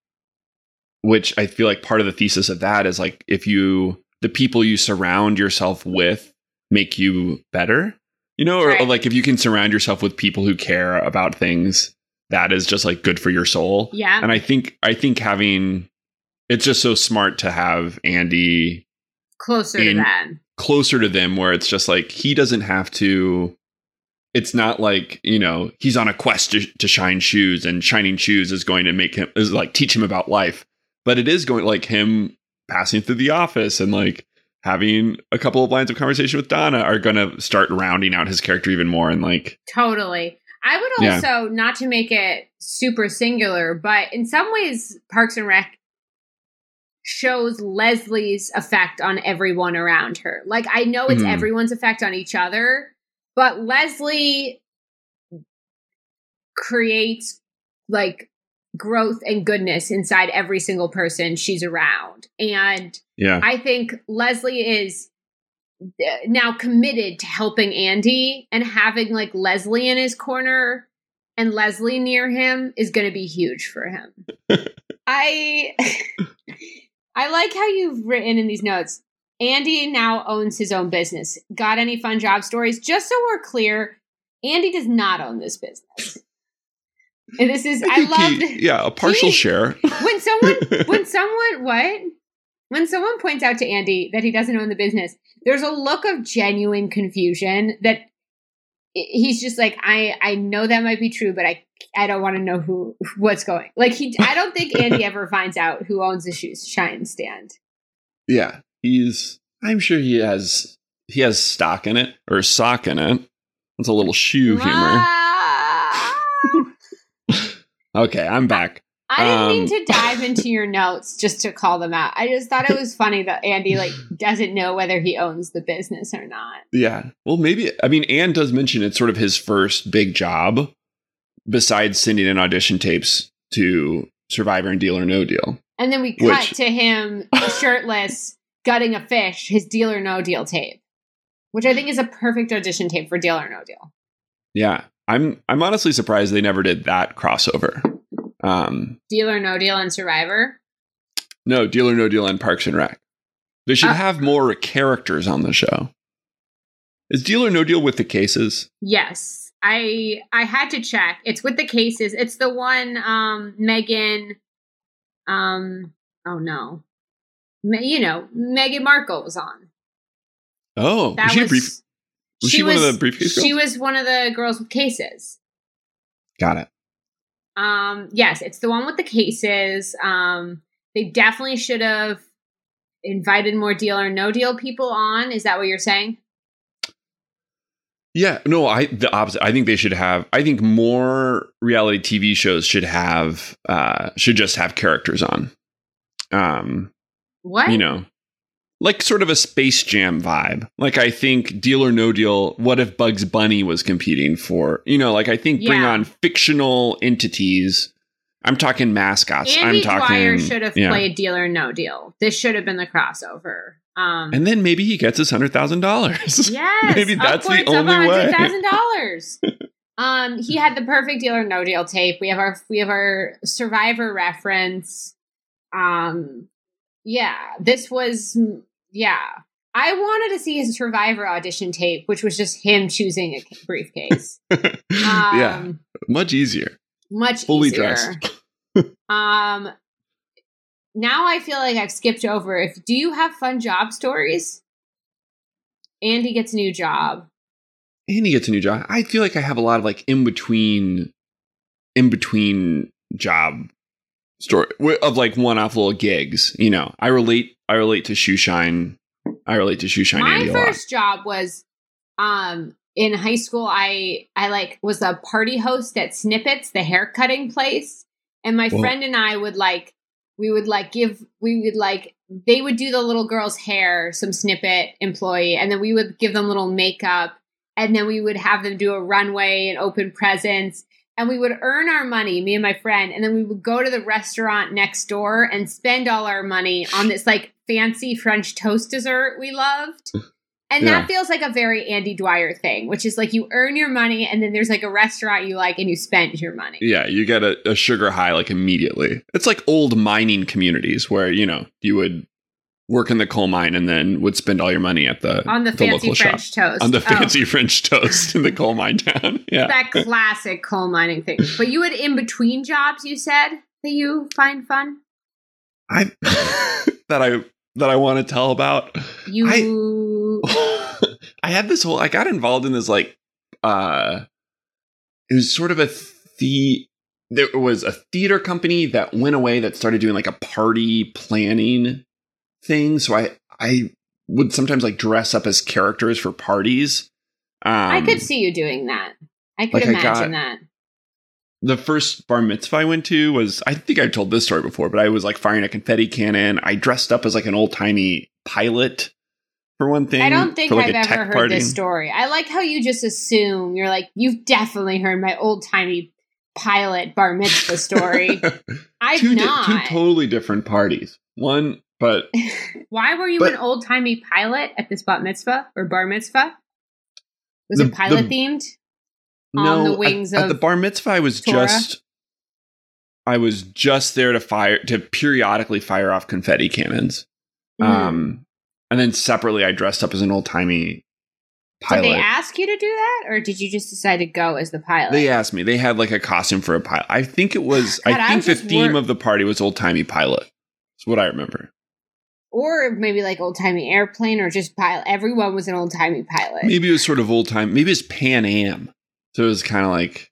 which I feel like part of the thesis of that is like if you the people you surround yourself with make you better, you know, or, right. or like if you can surround yourself with people who care about things, that is just like good for your soul. Yeah. And I think I think having it's just so smart to have Andy closer in, to that closer to them where it's just like he doesn't have to it's not like you know he's on a quest to, to shine shoes and shining shoes is going to make him is like teach him about life but it is going like him passing through the office and like having a couple of lines of conversation with donna are going to start rounding out his character even more and like totally i would also yeah. not to make it super singular but in some ways parks and rec shows Leslie's effect on everyone around her. Like I know it's mm. everyone's effect on each other, but Leslie creates like growth and goodness inside every single person she's around. And yeah. I think Leslie is uh, now committed to helping Andy and having like Leslie in his corner and Leslie near him is going to be huge for him. <laughs> I <laughs> I like how you've written in these notes. Andy now owns his own business. Got any fun job stories? Just so we're clear, Andy does not own this business. And this is I, I love yeah a partial he, share. <laughs> When someone <laughs> when someone what when someone points out to Andy that he doesn't own the business, there's a look of genuine confusion that he's just like I I know that might be true, but I I don't want to know who what's going. Like he, I don't think Andy <laughs> ever finds out who owns the shoes shine stand. Yeah, he's. I'm sure he has. He has stock in it or sock in it. It's a little shoe humor. Ah! <laughs> <laughs> okay, I'm back. I didn't um, mean to dive into your notes just to call them out. I just thought it was funny that Andy like doesn't know whether he owns the business or not. Yeah. Well, maybe I mean Ann does mention it's sort of his first big job besides sending in audition tapes to Survivor and Deal or No Deal. And then we cut which, to him shirtless gutting a fish, his Deal or No Deal tape, which I think is a perfect audition tape for Deal or No Deal. Yeah, I'm I'm honestly surprised they never did that crossover. Um, Deal or No Deal and Survivor. no, Deal or No Deal and Parks and Rec. They should Uh, have more characters on the show. Is Deal or No Deal with the cases? Yes. I I had to check. It's with the cases. It's the one um Meghan um oh no. Me, you know, Meghan Markle was on. Oh, That was she, a was brief, was she, one of the briefcase girls? She was one of the girls with cases. Got it. Um yes, it's the one with the cases. Um they definitely should have invited more deal or no deal people on. Is that what you're saying? Yeah, no, I the opposite. I think they should have. I think more reality TV shows should have uh should just have characters on. Um, What? you know, like sort of a Space Jam vibe. Like I think Deal or No Deal. What if Bugs Bunny was competing for? You know, like I think bring Yeah. on fictional entities. I'm talking mascots. Andy I'm talking. Dwyer should have yeah. played Deal or No Deal. This should have been the crossover. Um, And then maybe he gets his hundred thousand dollars. <laughs> yes, maybe that's the only way. thousand dollars. <laughs> Um, he had the perfect Deal or No Deal tape. We have our we have our Survivor reference. Um, yeah, this was yeah. I wanted to see his Survivor audition tape, which was just him choosing a briefcase. <laughs> Um, yeah, much easier. much Fully easier. dressed. <laughs> um now I feel like I've skipped over if do you have fun job stories? Andy gets a new job. and he gets a new job. I feel like I have a lot of like in between, in between job story of like one off little gigs. You know, I relate. I relate to shoe shine. I relate to shoe shine My Andy first job was um in high school I I like was a party host at Snip-its, the hair cutting place. And my Whoa. friend and I would like we would like give we would like they would do the little girl's hair, some snippet employee, and then we would give them little makeup and then we would have them do a runway and open presents and we would earn our money, me and my friend, and then we would go to the restaurant next door and spend all our money on this like fancy French toast dessert we loved. <laughs> And Yeah. that feels like a very Andy Dwyer thing, which is like you earn your money and then there's like a restaurant you like and you spend your money. Yeah, you get a, a sugar high like immediately. It's like old mining communities where you know you would work in the coal mine and then would spend all your money at the On the fancy local French shop toast. on the Oh, fancy French toast in the coal mine town. <laughs> Yeah, that classic coal mining thing. But you had in between jobs, you said that you find fun? I <laughs> that I that I want to tell about. You <laughs> <laughs> I had this whole I got involved in this like uh it was sort of a the there was a theater company that went away that started doing like a party planning thing. So I I would sometimes like dress up as characters for parties. Um, I could see you doing that. I could like I imagine got- that. The first bar mitzvah I went to was I think I've told this story before, but I was like firing a confetti cannon. I dressed up as like an old timey pilot for one thing. I don't think like, I've ever heard party. this story. I like how you just assume you're like, you've definitely heard my old timey pilot bar mitzvah story. <laughs> I've two, di- not. two totally different parties. One, but <laughs> Why were you But- an old timey pilot at this bat mitzvah or bar mitzvah? Was The- it pilot the- themed? No, On the wings at, of the bar mitzvah. I was Torah? just, I was just there to fire to periodically fire off confetti cannons. Mm. Um, and then separately, I dressed up as an old timey pilot. Did they ask you to do that, or did you just decide to go as the pilot? They asked me. They had like a costume for a pilot. I think it was. God, I I think was the theme wor- of the party was old timey pilot. That's what I remember. or maybe like old timey airplane, or just pilot. Everyone was an old timey pilot. Maybe it was sort of old time. Maybe it's Pan Am. So it was kind of like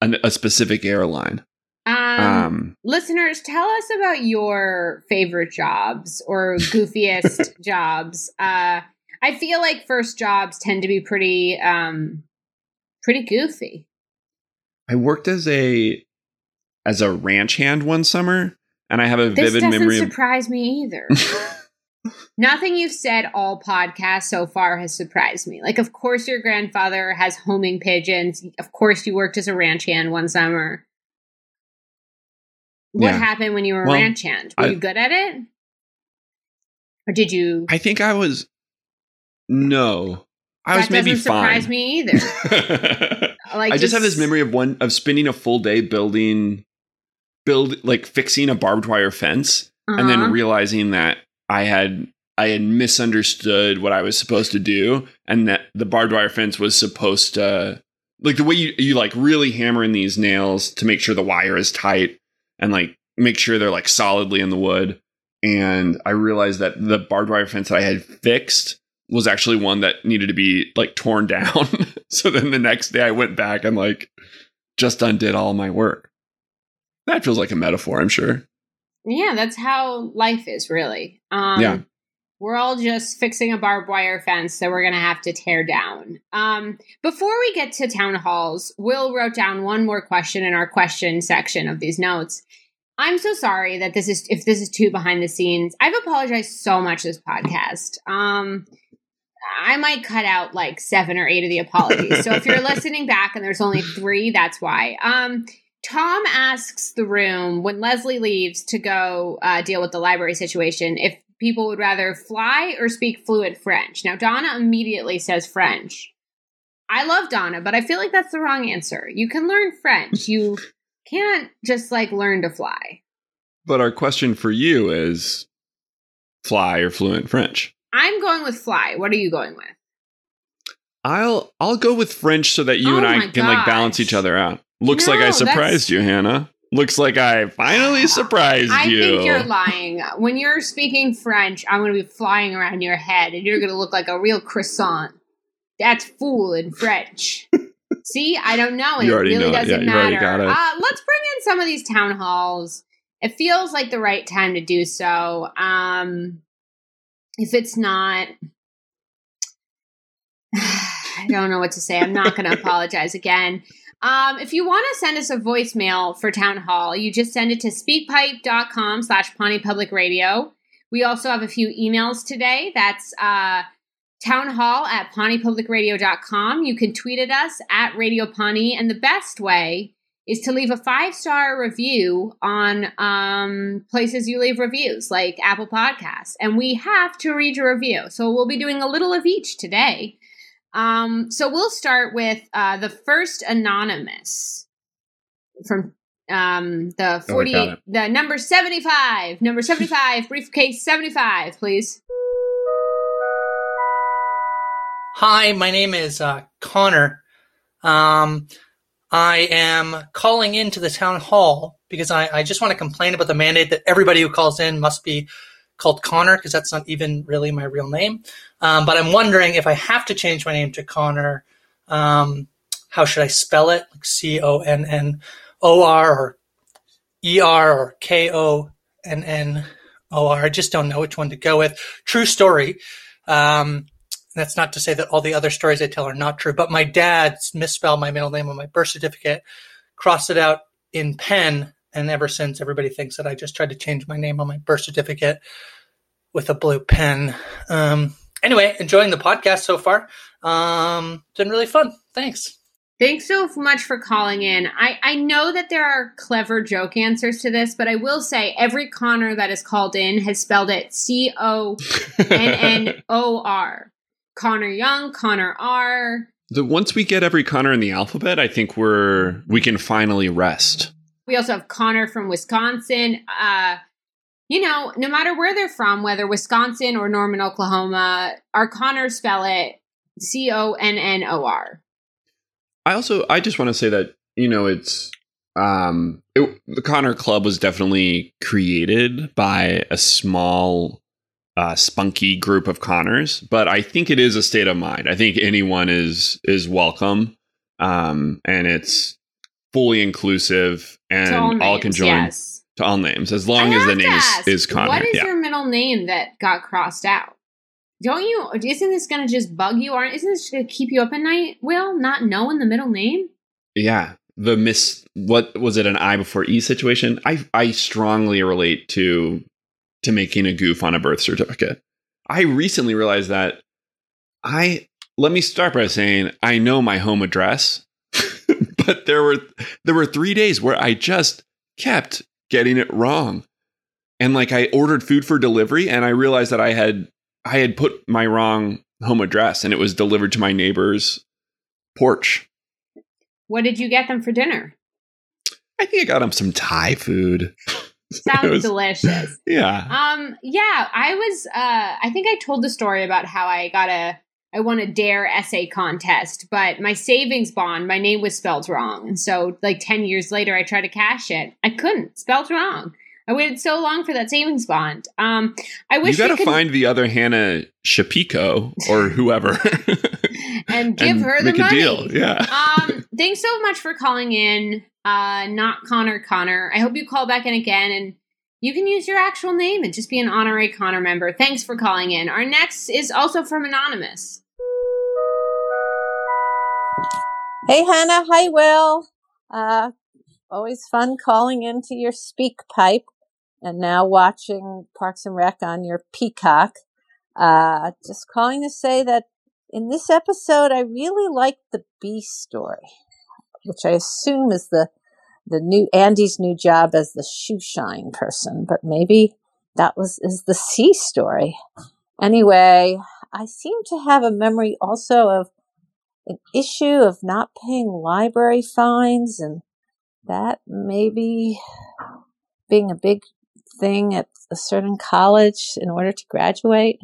an, a specific airline. Um, Um, listeners, tell us about your favorite jobs or <laughs> goofiest jobs. Uh, I feel like first jobs tend to be pretty, um, pretty goofy. I worked as a as a ranch hand one summer, and I have a This vivid memory of. surprise me either. <laughs> Nothing you've said all podcast so far has surprised me. Like, of course, your grandfather has homing pigeons. Of course, you worked as a ranch hand one summer. What Yeah. happened when you were a ranch hand? Were I- you good at it? Or did you? I think I was. No, I was that maybe doesn't surprise fine. me <laughs> either. Like I just have this memory of one of spending a full day building, build like fixing a barbed wire fence, and Uh-huh. then realizing that I had I had misunderstood what I was supposed to do, and that the barbed wire fence was supposed to like the way you you like really hammer in these nails to make sure the wire is tight and like make sure they're like solidly in the wood. And I realized that the barbed wire fence that I had fixed was actually one that needed to be like torn <laughs> down. so then the next day I went back and like just undid all my work. That feels like a metaphor, I'm sure. Yeah, that's how life is, really. Um, Yeah. We're all just fixing a barbed wire fence that we're going to have to tear down. Um, before we get to town halls, Will wrote down one more question in our question section of these notes. I'm so sorry that this is if this is too behind the scenes. I've apologized so much this podcast. Um, I might cut out like seven or eight of the apologies. so if you're <laughs> listening back and there's only three, that's why. Um, Tom asks the room when Leslie leaves to go uh, deal with the library situation if people would rather fly or speak fluent French. Now, Donna immediately says French. I love Donna, but I feel like that's the wrong answer. You can learn French. You <laughs> can't just like learn to fly. But our question for you is fly or fluent French? I'm going with fly. What are you going with? I'll I'll go with French so that you Oh and I can like balance each other out. Looks like I surprised you, Hannah. Looks like I finally <sighs> surprised I you. I think you're lying. When you're speaking French, I'm going to be flying around your head and you're going to look like a real croissant. That's fool in French. <laughs> See, I don't know. And You it already really know doesn't you've already matter. got it. Uh, let's bring in some of these town halls. It feels like the right time to do so. Um, if it's not, <sighs> I don't know what to say. I'm not going <laughs> to apologize again. Um, if you want to send us a voicemail for Town Hall, you just send it to speakpipe.com slash Pawnee Public Radio. We also have a few emails today. That's uh, town hall at pawneepublicradio.com. You can tweet at us at Radio Pawnee. And the best way is to leave a five-star review on um, places you leave reviews, like Apple Podcasts. And we have to read your review. So we'll be doing a little of each today. Um, so we'll start with uh, the first anonymous from um, the Oh, 48, it. the number 75, number 75, briefcase 75, please. Hi, my name is uh, Connor. Um, I am calling into the town hall because I, I just want to complain about the mandate that everybody who calls in must be called Connor because that's not even really my real name. Um, but I'm wondering if I have to change my name to Connor, um, how should I spell it? Like C O N N O R or E R or K O N N O R. I just don't know which one to go with. True story. Um, that's not to say that all the other stories I tell are not true, but my dad misspelled my middle name on my birth certificate, crossed it out in pen, and ever since everybody thinks that I just tried to change my name on my birth certificate with a blue pen. Um, anyway, enjoying the podcast so far. Um, it's been really fun. Thanks. Thanks so much for calling in. I, I know that there are clever joke answers to this, but I will say every Connor that is called in has spelled it C O N N O R. <laughs> Connor Young, Connor R. the once we get every Connor in the alphabet, I think we're we can finally rest. We also have Connor from Wisconsin. Uh, you know, no matter where they're from, whether Wisconsin or Norman, Oklahoma, our Connors spell it C O N N O R. I also I just want to say that you know it's um it, the Connor Club was definitely created by a small uh, spunky group of Connors, but I think it is a state of mind. I think anyone is is welcome, um, and it's fully inclusive, and all, names, can join Yes. to all names as long I as the name is, ask, is Connor. What is yeah. your middle name that got crossed out? Don't you? Isn't this going to just bug you? Aren't? Isn't this going to keep you up at night? Will not knowing the middle name. Yeah, the miss. What was it? An I before E situation. I I strongly relate to to making a goof on a birth certificate. I recently realized that I let me start by saying I know my home address, but there were there were three days where I just kept getting it wrong, and like I ordered food for delivery, and I realized that I had I had put my wrong home address, and it was delivered to my neighbor's porch. What did you get them for dinner? I think I got them some Thai food. <laughs> Sounds was- delicious. <laughs> Yeah. Um, yeah, I was. Uh, I think I told the story about how I got a. I won a dare essay contest, but my savings bond, my name was spelled wrong, and so like ten years later, I tried to cash it. I couldn't. Spelled wrong. I waited so long for that savings bond. Um, I wish you got to could find the other Hannah Shapiko or <laughs> whoever and <laughs> give her the money. a deal. Yeah. um, thanks so much for calling in. Uh, not Connor Connor. I hope you call back in again and you can use your actual name and just be an honorary Connor member. Thanks for calling in. Our next is also from Anonymous. Hey, Hannah. Hi, Will. Uh, always fun calling into your speak pipe and now watching Parks and Rec on your Peacock. Uh, just calling to say that in this episode, I really liked the B story, which I assume is the the new Andy's new job as the shoe shine person, but maybe that was is the C story. Anyway, I seem to have a memory also of an issue of not paying library fines and that maybe being a big thing at a certain college in order to graduate.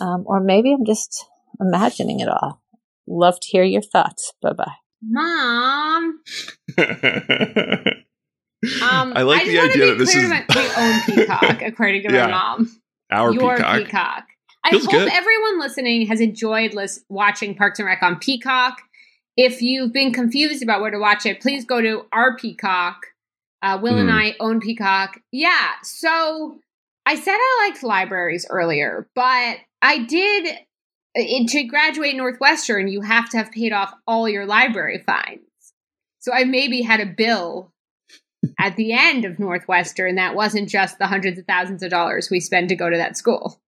Um, or maybe I'm just imagining it all. Love to hear your thoughts. Bye bye. Mom. <laughs> Um, I like just the idea that this is to my- we own <laughs> Peacock, according to Yeah. my mom. our Your peacock. Peacock. I Feels hope good. everyone listening has enjoyed lis- watching Parks and Rec on Peacock. If you've been confused about where to watch it, please go to our Peacock. Uh, Will and Hmm. I own Peacock. Yeah, so I said I liked libraries earlier, but I did. In, to graduate Northwestern, you have to have paid off all your library fines. So I maybe had a bill at the end of Northwestern that wasn't just the hundreds of thousands of dollars we spend to go to that school.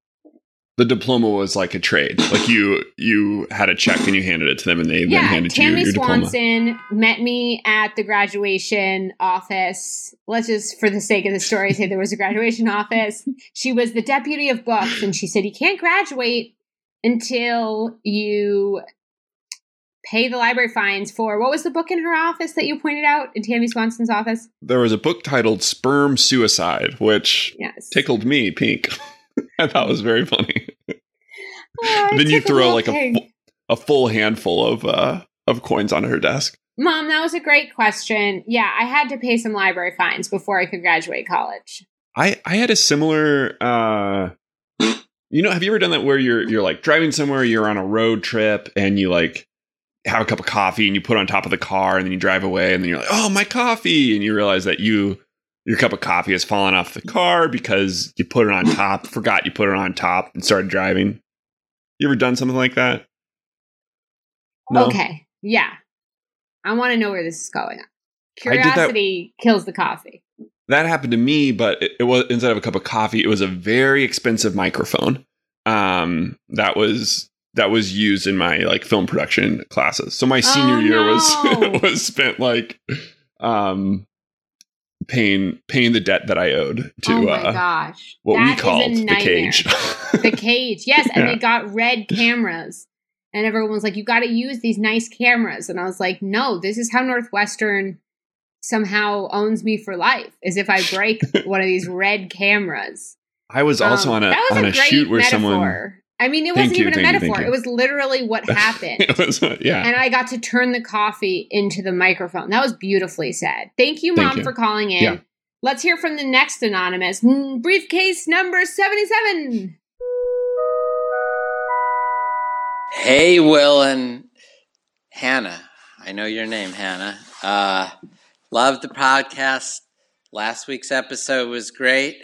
The diploma was like a trade. Like you, you had a check and you handed it to them, and they then yeah, handed you Tammy your diploma. Swanson met me at the graduation office. Let's just, for the sake of the story, say there was a graduation office. She was the deputy of books, and she said, You can't graduate until you pay the library fines for what was the book in her office that you pointed out in Tammy Swanson's office? There was a book titled "Sperm Suicide," which Yes. tickled me pink. <laughs> <laughs> I thought was very funny. Oh, then you throw like a, a full handful of uh, of coins onto her desk. Mom, that was a great question. Yeah, I had to pay some library fines before I could graduate college. I I had a similar uh <gasps> you know, have you ever done that where you're you're like driving somewhere, you're on a road trip and you like have a cup of coffee and you put it on top of the car and then you drive away and then you're like, "Oh, my coffee." And you realize that you your cup of coffee has fallen off the car because you put it on top, forgot you put it on top and started driving. You ever done something like that? No. Okay. Yeah. I want to know where this is going. I did that- Curiosity kills the coffee. that happened to me, but it, it was instead of a cup of coffee, it was a very expensive microphone. Um, that was that was used in my like film production classes. So my senior Oh, year <laughs> no. was was spent like um paying paying the debt that I owed to oh my uh, gosh. what That we called the cage. <laughs> <laughs> the cage. Yes, and Yeah. they got red cameras. And everyone was like, you got to use these nice cameras. And I was like, no, this is how Northwestern somehow owns me for life, is if I break <laughs> one of these red cameras. I was also Um, on a on a, a, shoot where metaphor. someone I mean, it Thank wasn't you, even a you, metaphor. you. It was literally what <laughs> happened. was uh, yeah. and I got to turn the coffee into the microphone. That was beautifully said. Thank you, Thank Mom, you. for calling in. Yeah. Let's hear from the next anonymous. Mm, Briefcase number 77. Hey, Will and Hannah. I know your name, Hannah. Uh, loved the podcast. Last week's episode was great.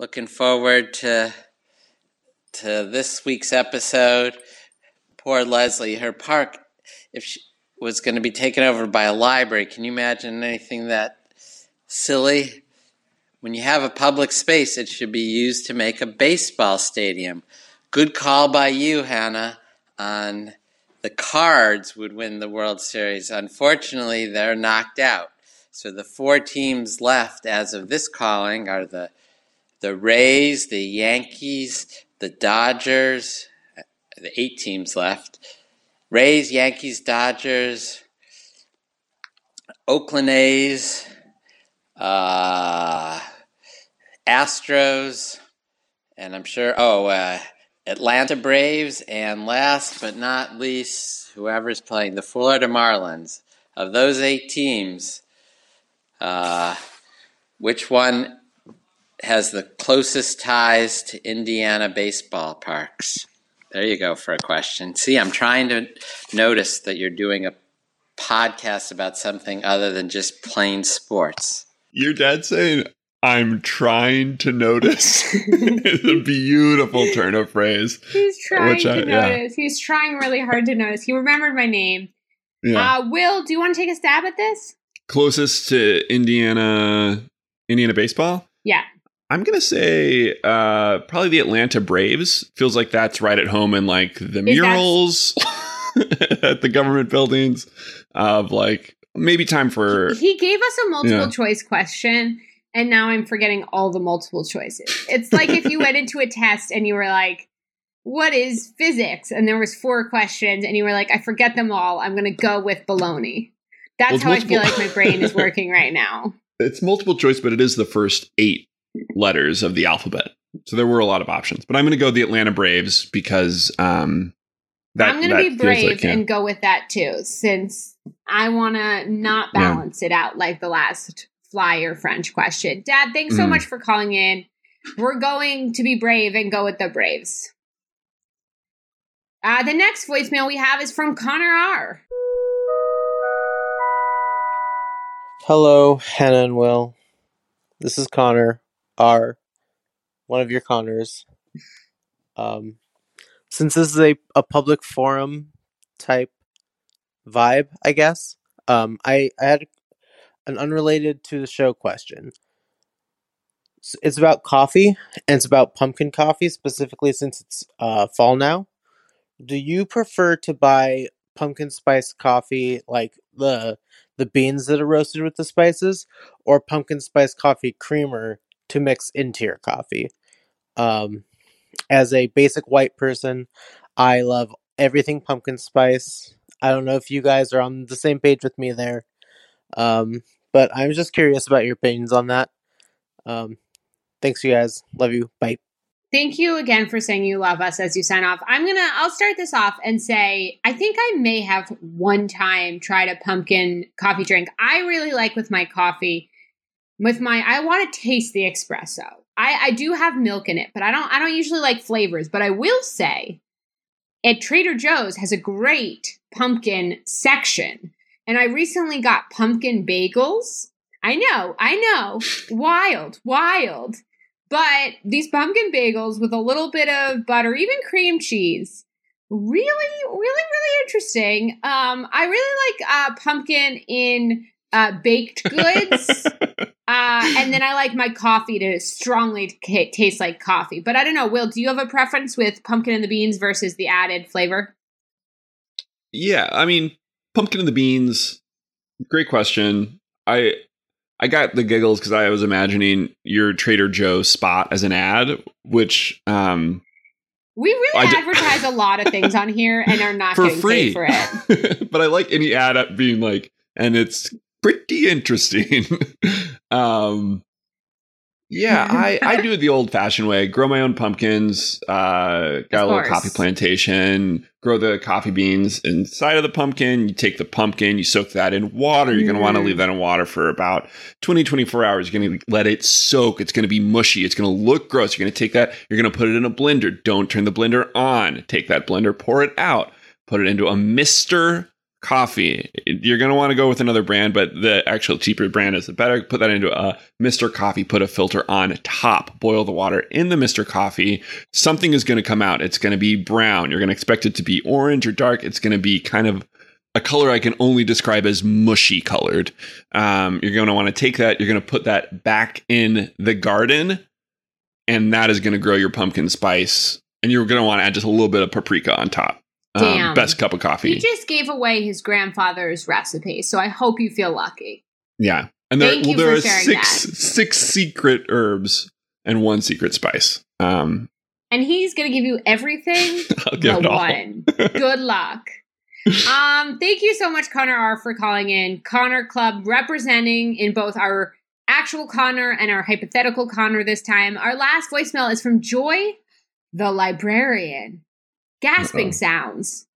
Looking forward to to this week's episode. Poor Leslie, her park, if she was going to be taken over by a library, can you imagine anything that silly? When you have a public space, it should be used to make a baseball stadium. Good call by you, Hannah on the Cards would win the World Series. Unfortunately, they're knocked out. So the four teams left as of this calling are the the Rays, the Yankees, the Dodgers, the eight teams left Rays, Yankees, Dodgers, Oakland A's, uh, Astros, and I'm sure, oh, uh, Atlanta Braves, and last but not least, whoever's playing the Florida Marlins. Of those eight teams, uh, which one has the closest ties to Indiana baseball parks? There you go for a question. See, I'm trying to notice that you're doing a podcast about something other than just plain sports. Your dad saying, I'm trying to notice <laughs> is a beautiful turn of phrase. He's trying to I, notice. Yeah. He's trying really hard to notice. He remembered my name. Yeah. Uh, Will, do you want to take a stab at this? Closest to Indiana, Indiana baseball. Yeah. I'm gonna say uh, probably the Atlanta Braves. Feels like that's right at home in like the murals <laughs> at the government buildings of like maybe time for. He gave us a multiple yeah. choice question, and now I'm forgetting all the multiple choices. It's like if you went into a test and you were like, "What is physics?" and there was four questions, and you were like, "I forget them all. I'm gonna go with baloney." That's well, how multiple- I feel like my brain is <laughs> working right now. It's multiple choice, but it is the first eight letters of the alphabet. So there were a lot of options, but I'm going to go the Atlanta Braves because um, that, I'm going to be brave like, yeah. and go with that too, since I want to not balance yeah. it out like the last flyer French question. Dad, thanks so mm. much for calling in. We're going to be brave and go with the Braves. Uh, the next voicemail we have is from Connor R. Hello, Hannah and Will. This is Connor R one of your Connors. Um, since this is a, a public forum type vibe, I guess, um, I, I had an unrelated to the show question. It's about coffee, and it's about pumpkin coffee specifically since it's uh, fall now. Do you prefer to buy pumpkin spice coffee, like the the beans that are roasted with the spices, or pumpkin spice coffee creamer to mix into your coffee. Um, as a basic white person, I love everything pumpkin spice. I don't know if you guys are on the same page with me there. Um, but I'm just curious about your opinions on that. Um, thanks, you guys. Love you. Bye. Thank you again for saying you love us as you sign off. I'm going to, I'll start this off and say, I think I may have one time tried a pumpkin coffee drink. I really like with my coffee with my I want to taste the espresso. I, I do have milk in it, but I don't I don't usually like flavors. But I will say at Trader Joe's has a great pumpkin section. And I recently got pumpkin bagels. I know, I know. wild, wild. But these pumpkin bagels with a little bit of butter, even cream cheese, really, really, really interesting. Um, I really like uh, pumpkin in uh, baked goods. <laughs> Uh, and then I like my coffee to strongly t- taste like coffee. But I don't know, Will, do you have a preference with pumpkin and the beans versus the added flavor? Yeah, I mean, pumpkin and the beans, great question. I I got the giggles because I was imagining your Trader Joe spot as an ad, which um we really I advertise d- a lot of things on here and are not <laughs> for getting free. paid for it. <laughs> but I like any ad up being like, and it's pretty interesting. <laughs> um, yeah, I, I do it the old fashioned way. Grow my own pumpkins. Uh, got a little coffee plantation. Grow the coffee beans inside of the pumpkin. You take the pumpkin, you soak that in water. You're going to want to leave that in water for about 20, 24 hours. You're going to let it soak. It's going to be mushy. It's going to look gross. You're going to take that. You're going to put it in a blender. Don't turn the blender on. Take that blender, pour it out, put it into a mister coffee. You're going to want to go with another brand, but the actual cheaper brand is the better. Put that into a Mr. Coffee, put a filter on top, boil the water in the Mr. Coffee. Something is going to come out. It's going to be brown. You're going to expect it to be orange or dark. It's going to be kind of a color I can only describe as mushy colored. Um, you're going to want to take that, you're going to put that back in the garden, and that is going to grow your pumpkin spice. And you're going to want to add just a little bit of paprika on top. Um, Damn. Um, best cup of coffee. He just gave away his grandfather's recipe, so I hope you feel lucky. Yeah, and there, well, there are six that. six secret herbs and one secret spice. Um, and he's going to give you everything <laughs> I'll give it all. one. Good luck. <laughs> Um, thank you so much, Connor R, for calling in. Connor Club representing in both our actual Connor and our hypothetical Connor this time. Our last voicemail is from Joy, the librarian. Gasping Uh-oh. sounds.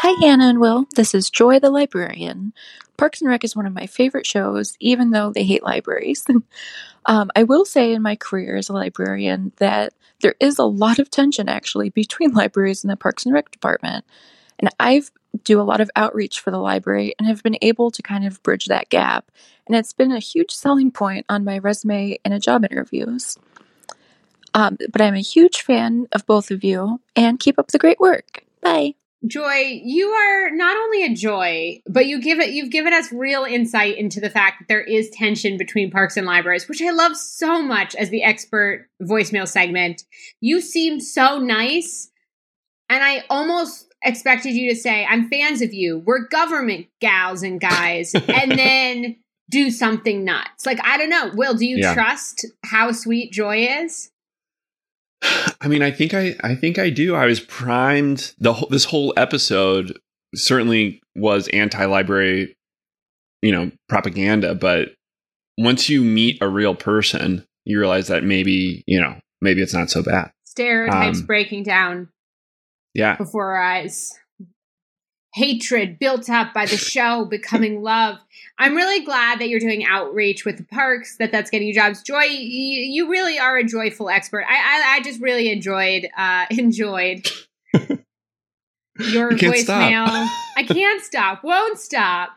Hi, Hannah and Will. This is Joy the Librarian. Parks and Rec is one of my favorite shows, even though they hate libraries. <laughs> um, I will say in my career as a librarian that there is a lot of tension actually between <laughs> libraries and the Parks and Rec department. And I've do a lot of outreach for the library and have been able to kind of bridge that gap. And it's been a huge selling point on my resume and a job interviews. Um, but I'm a huge fan of both of you and keep up the great work. Bye. Joy, you are not only a joy, but you give it you've given us real insight into the fact that there is tension between parks and libraries, which I love so much as the expert voicemail segment. You seem so nice, and I almost expected you to say, I'm fans of you. We're government gals and guys, <laughs> and then do something nuts. Like, I don't know. Will, do you Yeah. trust how sweet Joy is? I mean, I think I, I think I do. I was primed. The whole, this whole episode certainly was anti-library, you know, propaganda. But once you meet a real person, you realize that maybe you know maybe it's not so bad. Stereotypes Um, breaking down. Yeah, before our eyes. Hatred built up by the <laughs> show becoming love. I'm really glad that you're doing outreach with the parks, that that's getting you jobs. Joy, you, you really are a joyful expert. I I, I just really enjoyed uh, <laughs> enjoyed your voicemail. I can't stop, won't stop.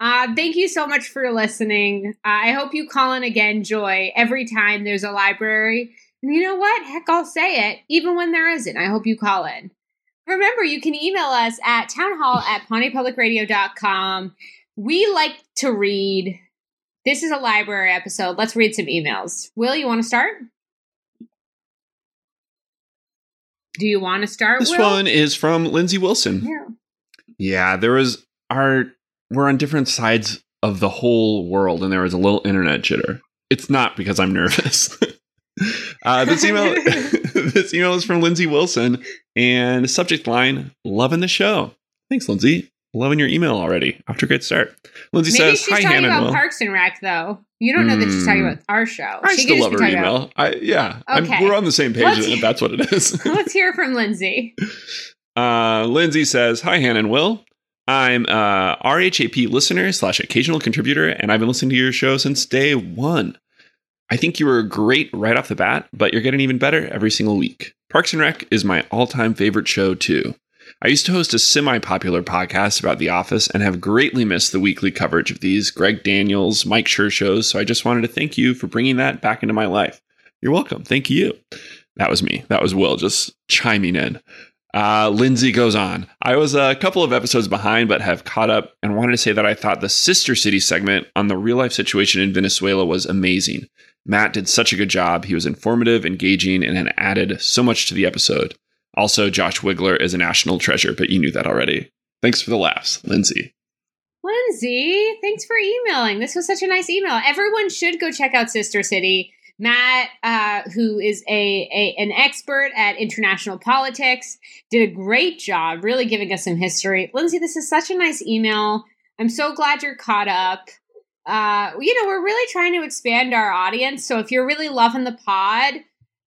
Uh, thank you so much for listening. Uh, I hope you call in again, Joy, every time there's a library. And you know what? Heck, I'll say it, even when there isn't. I hope you call in. Remember, you can email us at townhall at pawneepublicradio.com. We like to read. This is a library episode. Let's read some emails. Will, you want to start? Do you want to start, this Will? one is from Lindsay Wilson. Yeah. Yeah, there was our we're on different sides of the whole world, and there was a little internet jitter. It's not because I'm nervous. <laughs> uh, this email <laughs> <laughs> this email is from Lindsay Wilson, and the subject line: "Loving the show." Thanks, Lindsay. Loving your email already. After a great start. Lindsay Maybe says, she's "Hi, talking Hannah. and about Will." Parks and Rec, though. You don't know that she's talking Hmm. about our show. I She still just love be her talking about- email. I yeah, I'm- Okay. we're on the same page Let's- if that's what it is. <laughs> Let's hear from Lindsay. Uh, Lindsay says, "Hi, Hannah and Will. I'm a RHAP listener slash occasional contributor, and I've been listening to your show since day one. I think you were great right off the bat, but you're getting even better every single week. Parks and Rec is my all-time favorite show too. I used to host a semi-popular podcast about The Office and have greatly missed the weekly coverage of these Greg Daniels, Mike Schur shows. So I just wanted to thank you for bringing that back into my life. You're welcome. Thank you." That was me. That was Will just chiming in. Uh, Lindsay goes on. I was a couple of episodes behind, but have caught up and wanted to say that I thought the Sister City segment on the real life situation in Venezuela was amazing. Matt did such a good job. He was informative, engaging, and had added so much to the episode. Also, Josh Wigler is a national treasure, but you knew that already. Thanks for the laughs, Lindsay. Lindsay, thanks for emailing. This was such a nice email. Everyone should go check out Sister City. Matt, uh, who is a, a an expert at international politics, did a great job, really giving us some history. Lindsay, this is such a nice email. I'm so glad you're caught up. Uh, you know, we're really trying to expand our audience. So if you're really loving the pod,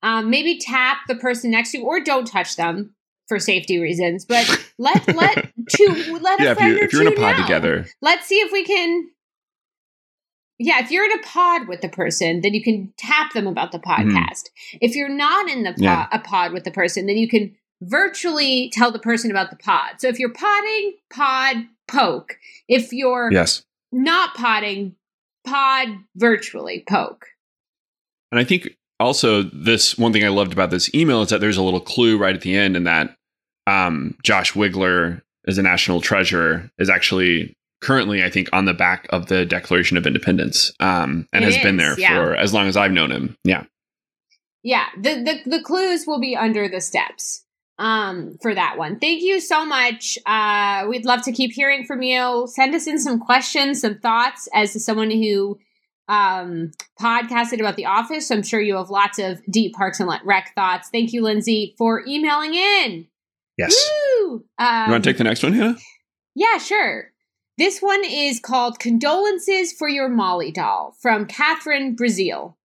um, maybe tap the person next to you, or don't touch them for safety reasons. But <laughs> let let two let a yeah, if, friend you, or if you're in a pod know together, let's see if we can yeah if you're in a pod with the person then you can tap them about the podcast if you're not in the pod, Yeah. a pod with the person then you can virtually tell the person about the pod so if you're podding pod poke if you're yes. Not podding pod virtually poke And I think also this one thing I loved about this email is that there's a little clue right at the end, and that um, Josh Wigler is a national treasure is actually currently, I think, on the back of the Declaration of Independence, um, and It has been there yeah. for as long as I've known him. Yeah, yeah the, the the clues will be under the steps um for that one thank you so much uh we'd love to keep hearing from you send us in some questions some thoughts as to someone who um, podcasted about The Office. So I'm sure you have lots of deep Parks and Rec thoughts. Thank you, Lindsay, for emailing in. Yes. Woo! Um, you want to take the next one, Hannah? Yeah, sure. This one is called Condolences for Your Molly Doll from Catherine Brazil.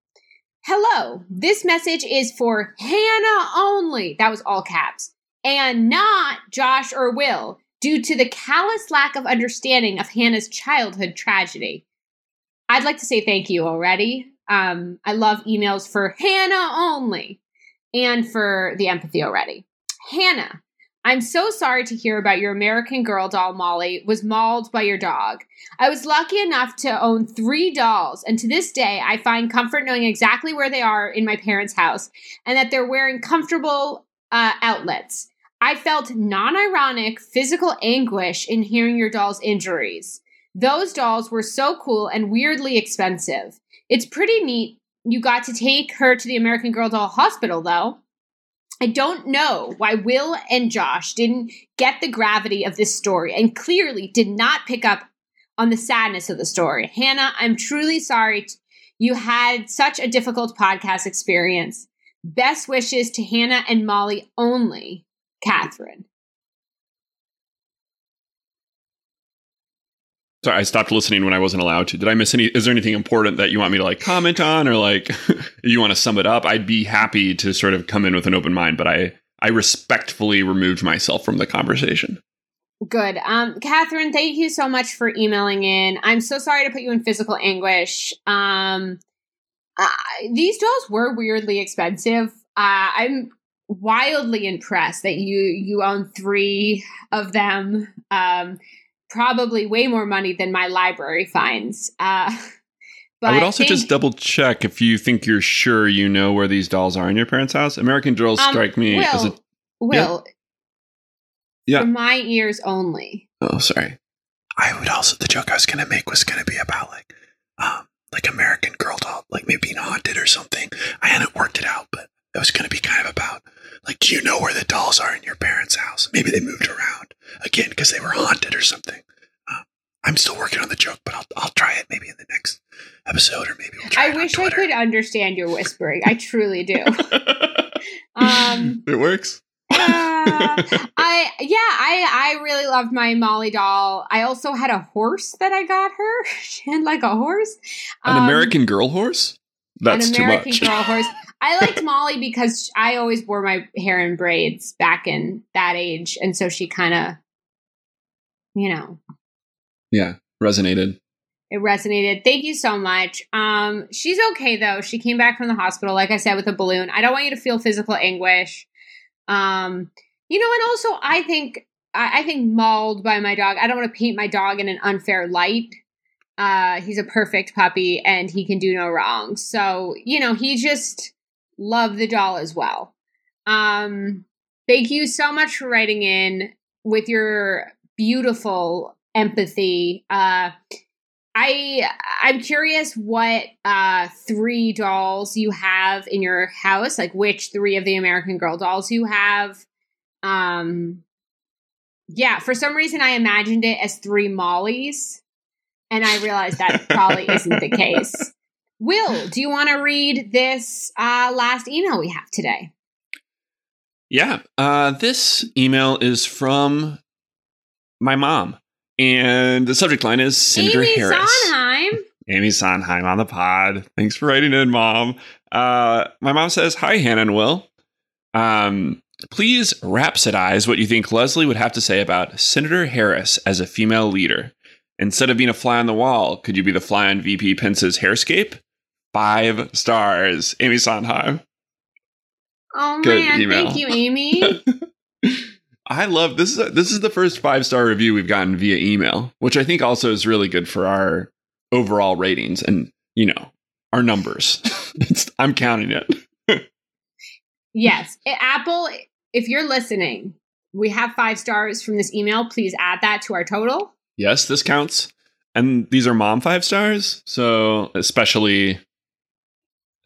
Hello, this message is for Hannah only. That was all caps. And not Josh or Will, due to the callous lack of understanding of Hannah's childhood tragedy. I'd like to say thank you already. Um, I love emails for Hannah only and for the empathy already. Hannah, I'm so sorry to hear about your American Girl doll Molly was mauled by your dog. I was lucky enough to own three dolls, and to this day, I find comfort knowing exactly where they are in my parents' house and that they're wearing comfortable uh, outlets. I felt non ironic physical anguish in hearing your doll's injuries. Those dolls were so cool and weirdly expensive. It's pretty neat you got to take her to the American Girl Doll Hospital, though. I don't know why Will and Josh didn't get the gravity of this story and clearly did not pick up on the sadness of the story. Hannah, I'm truly sorry t- you had such a difficult podcast experience. Best wishes to Hannah and Molly only, Catherine. Sorry, I stopped listening when I wasn't allowed to. Did I miss any? Is there anything important that you want me to like comment on, or like <laughs> you want to sum it up? I'd be happy to sort of come in with an open mind, but I I respectfully removed myself from the conversation. Good. Um, Catherine, thank you so much for emailing in. I'm so sorry to put you in physical anguish. Um, these dolls were weirdly expensive. Uh, I'm wildly impressed that you you own three of them. Um, probably way more money than my library finds. Uh, I would also just double check if you think you're sure you know where these dolls are in your parents' house. American dolls um, strike me Will, as a Will. Yeah. For my ears only. Oh, sorry. I would also the joke I was gonna make was gonna be about like um like American Girl doll, like maybe being haunted or something. I hadn't worked it out, but it was gonna be kind of about like, do you know where the dolls are in your parents' house? Maybe they moved around again because they were haunted or something. Um, I'm still working on the joke, but I'll I'll try it maybe in the next episode or maybe we'll try I it on wish I could understand your whispering. I truly do. <laughs> Um, it works. uh, <laughs> I yeah, I I really loved my Molly doll. I also had a horse that I got her. <laughs> she had like a horse. An Um, American girl horse? That's an too American much. girl horse. I liked Molly because I always wore my hair in braids back in that age, and so she kind of, you know, yeah, resonated. it resonated. Thank you so much. Um, she's okay though. She came back from the hospital, like I said, with a balloon. I don't want you to feel physical anguish. Um, you know, and also I think I, I think mauled by my dog. I don't want to paint my dog in an unfair light. Uh, he's a perfect puppy and he can do no wrong. So, you know, he just loved the doll as well. Um, thank you so much for writing in with your beautiful empathy. Uh, I I'm curious what uh three dolls you have in your house, like which three of the American Girl dolls you have. Um yeah, for some reason I imagined it as three Mollies, and I realized that probably isn't the <laughs> case. Will, do you want to read this uh last email we have today? Yeah. Uh, this email is from my mom. And the subject line is Senator Amy Harris. Sondheim. <laughs> Amy Sondheim on the pod. Thanks for writing in, Mom. Uh, my mom says, Hi, Hannah and Will. Um, please rhapsodize what you think Leslie would have to say about Senator Harris as a female leader. Instead of being a fly on the wall, could you be the fly on VP Pence's hairscape? Five stars. Amy Sondheim. Oh Good man, email. thank you, Amy. <laughs> I love this. Is a, this is the first five star review we've gotten via email, which I think also is really good for our overall ratings and you know our numbers. <laughs> It's, I'm counting it. <laughs> Yes. Apple, if you're listening, we have five stars from this email. Please add that to our total. Yes, this counts, and these are mom five stars, so especially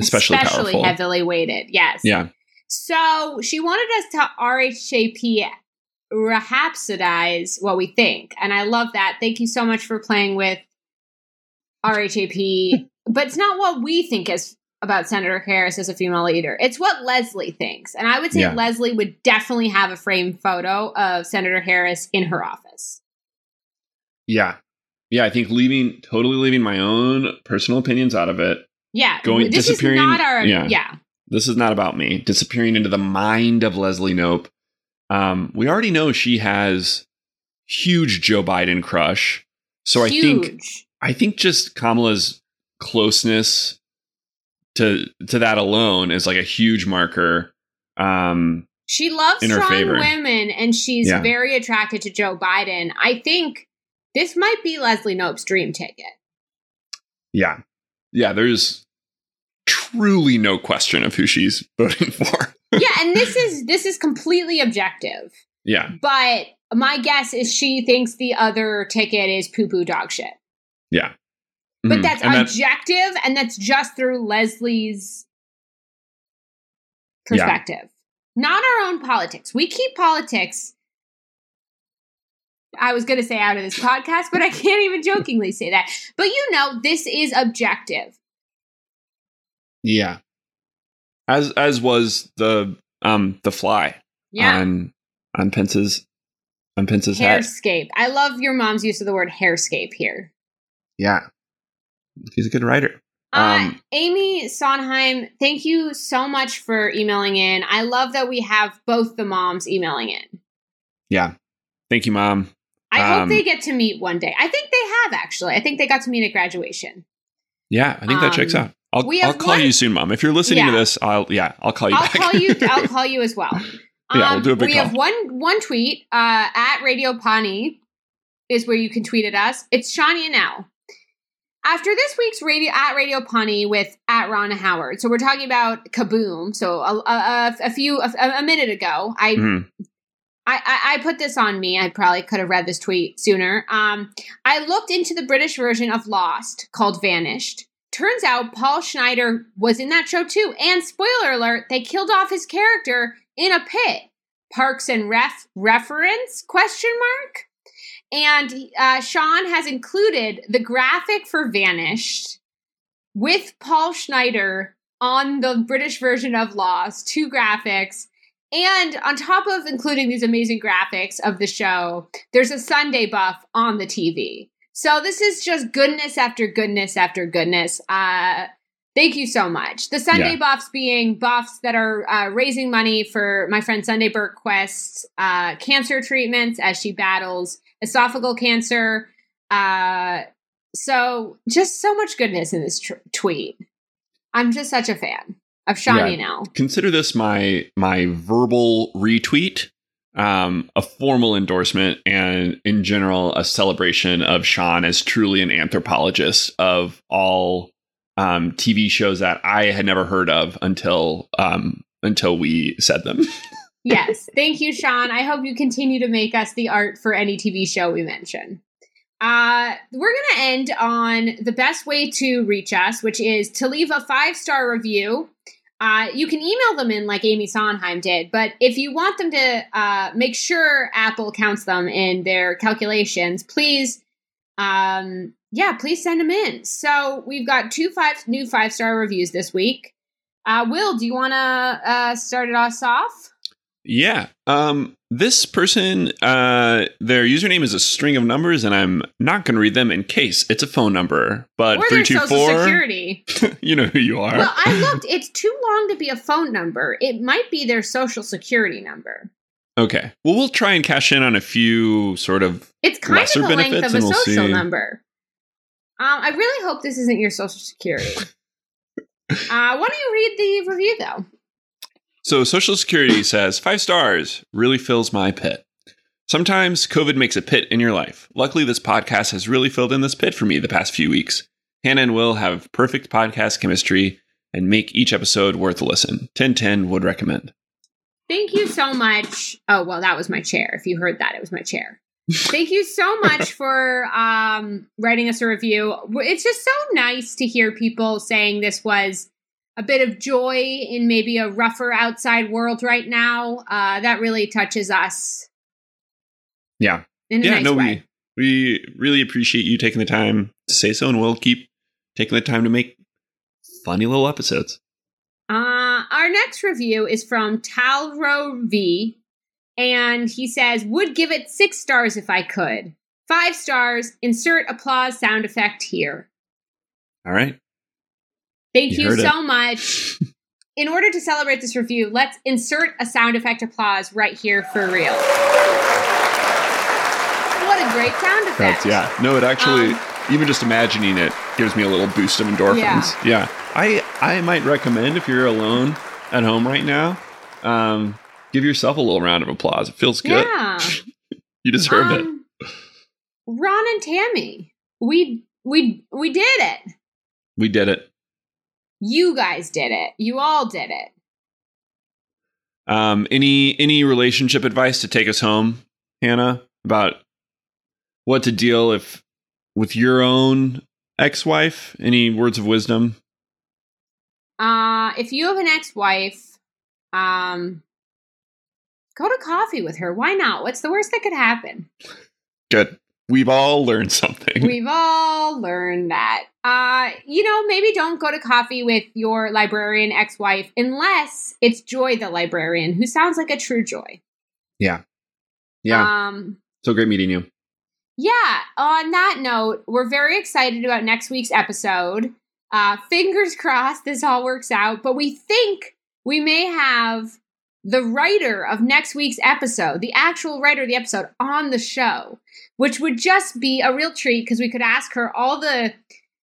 especially, powerful. heavily weighted. Yes. Yeah, So she wanted us to RHAP rhapsodize what we think. And I love that. Thank you so much for playing with RHAP, <laughs> but it's not what we think is about Senator Harris as a female leader. It's what Leslie thinks. And I would say Yeah. Leslie would definitely have a framed photo of Senator Harris in her office. Yeah. Yeah, I think leaving totally leaving my own personal opinions out of it. Yeah. Going- this is disappearing- not our yeah. yeah. This is not about me. Disappearing into the mind of Leslie Knope. Um, we already know she has huge Joe Biden crush. So I think I think just Kamala's closeness to to that alone is like a huge marker. Um, She loves in strong favor. women and she's Yeah. very attracted to Joe Biden. I think this might be Leslie Knope's dream ticket. yeah, yeah. There's truly no question of who she's voting for. <laughs> yeah, and this is this is completely objective. yeah, But my guess is she thinks the other ticket is poo poo dog shit. yeah. But Mhm. that's And objective and that's just through Leslie's perspective. Not our own politics. We keep politics I was going to say out of this podcast, but I can't even jokingly say that. But you know, this is objective. Yeah. As as was the um the fly Yeah. on on Pence's on Pence's hat. Hairscape. I love your mom's use of the word hairscape here. Yeah, he's a good writer. Uh, Um, Amy Sondheim, thank you so much for emailing in. I love that we have both the moms emailing in. yeah. Thank you, mom. I hope Um, they get to meet one day. I think they have actually. I think they got to meet at graduation. Yeah, I think that checks Um, out. I'll, we I'll call one- you soon, mom. If you're listening Yeah. to this, I'll yeah, I'll call you I'll back. call you. <laughs> I'll call you as well. Um, Yeah, we'll do a big we call. have one one tweet uh, at Radio Pawnee is where you can tweet at us. It's Shania now. After this week's radio at Radio Pawnee with at Ron Howard, so we're talking about Kaboom. So a, a, a few a, a minute ago, I. I, I, I put this on me. I probably could have read this tweet sooner. Um, I looked into the British version of Lost called Vanished. Turns out Paul Schneider was in that show too. And spoiler alert, they killed off his character in a pit. Parks and Ref reference question mark. And uh, Sean has included the graphic for Vanished with Paul Schneider on the British version of Lost, two graphics. And on top of including these amazing graphics of the show, there's a Sunday buff on the TV. So this is just goodness after goodness after goodness. Uh, thank you so much. The Sunday Yeah. buffs being buffs that are uh, raising money for my friend Sunday Burquest's uh, cancer treatments as she battles esophageal cancer. Uh, so just so much goodness in this tr- tweet. I'm just such a fan of Shania Yeah. now. Consider this my my verbal retweet, um, a formal endorsement, and in general a celebration of Sean as truly an anthropologist of all um, TV shows that I had never heard of until um, until we said them. <laughs> yes. Thank you, Sean. I hope you continue to make us the art for any TV show we mention. Uh, we're going to end on the best way to reach us, which is to leave a five star review. Uh, you can email them in like Amy Sondheim did, but if you want them to uh, make sure Apple counts them in their calculations, please, um, yeah, please send them in. So we've got two five new five star reviews this week. Uh, Will, do you want to uh, start it us off? Yeah. Um, this person, uh, their username is a string of numbers, and I'm not going to read them in case it's a phone number. But or three their social security. <laughs> you know who you are. Well, I <laughs> looked. It's too long to be a phone number. It might be their social security number. okay. Well, we'll try and cash in on a few sort of. It's kind Lesser of the length benefits, of a we'll social see. number. Um, I really hope this isn't your social security. <laughs> uh, why don't you read the review though? So, Social Security says five stars really fills my pit. Sometimes COVID makes a pit in your life. Luckily, this podcast has really filled in this pit for me the past few weeks. Hannah and Will have perfect podcast chemistry and make each episode worth a listen. 1010 would recommend. Thank you so much. Oh well, that was my chair. If you heard that, it was my chair. Thank you so much <laughs> for um, writing us a review. It's just so nice to hear people saying this was a bit of joy in maybe a rougher outside world right now. Uh, that really touches us Yeah. in a yeah, nice no, way. we we really appreciate you taking the time to say so, and we'll keep taking the time to make funny little episodes. Uh, our next review is from Talro V, and he says, "Would give it six stars if I could. Five stars. Insert applause sound effect here. All right. Thank You you, heard it. so much. <laughs> In order to celebrate this review, let's insert a sound effect applause right here for real. What a great sound effect! That's yeah. No, it actually Um, even just imagining it gives me a little boost of endorphins. Yeah. I I might recommend if you're alone at home right now, um, give yourself a little round of applause. It feels good. Yeah. <laughs> You deserve it. Um, Ron and Tammy, we we we did it. We did it. You guys did it. You all did it. Um, any any relationship advice to take us home, Hannah, about what to deal if with your own ex-wife? Any words of wisdom? Uh, if you have an ex-wife, um, go to coffee with her. Why not? What's the worst that could happen? Good. We've all learned something. We've all learned that. Uh, you know, maybe don't go to coffee with your librarian ex-wife unless it's Joy the librarian, who sounds like a true joy. yeah. Yeah. Um, so great meeting you. yeah, on that note, we're very excited about next week's episode. Uh, fingers crossed this all works out, but we think we may have the writer of next week's episode, the actual writer of the episode, on the show, which would just be a real treat because we could ask her all the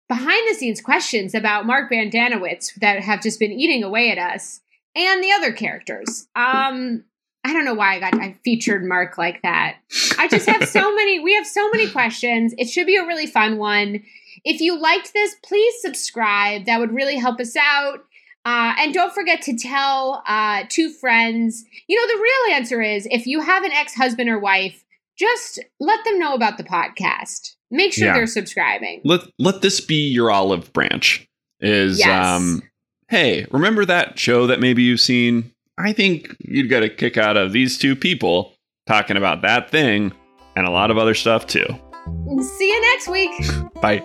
behind the scenes questions about Mark Brendanawicz that have just been eating away at us and the other characters. Um, I don't know why I got I featured Mark like that. I just have so <laughs> many. We have so many questions. It should be a really fun one. If you liked this, please subscribe. That would really help us out. Uh, and don't forget to tell uh, two friends. You know, the real answer is if you have an ex husband or wife, just let them know about the podcast. Make sure Yeah. they're subscribing. Let let this be your olive branch. Is Yes. um hey, remember that show that maybe you've seen? I think you'd get a kick out of these two people talking about that thing and a lot of other stuff too. See you next week. Bye.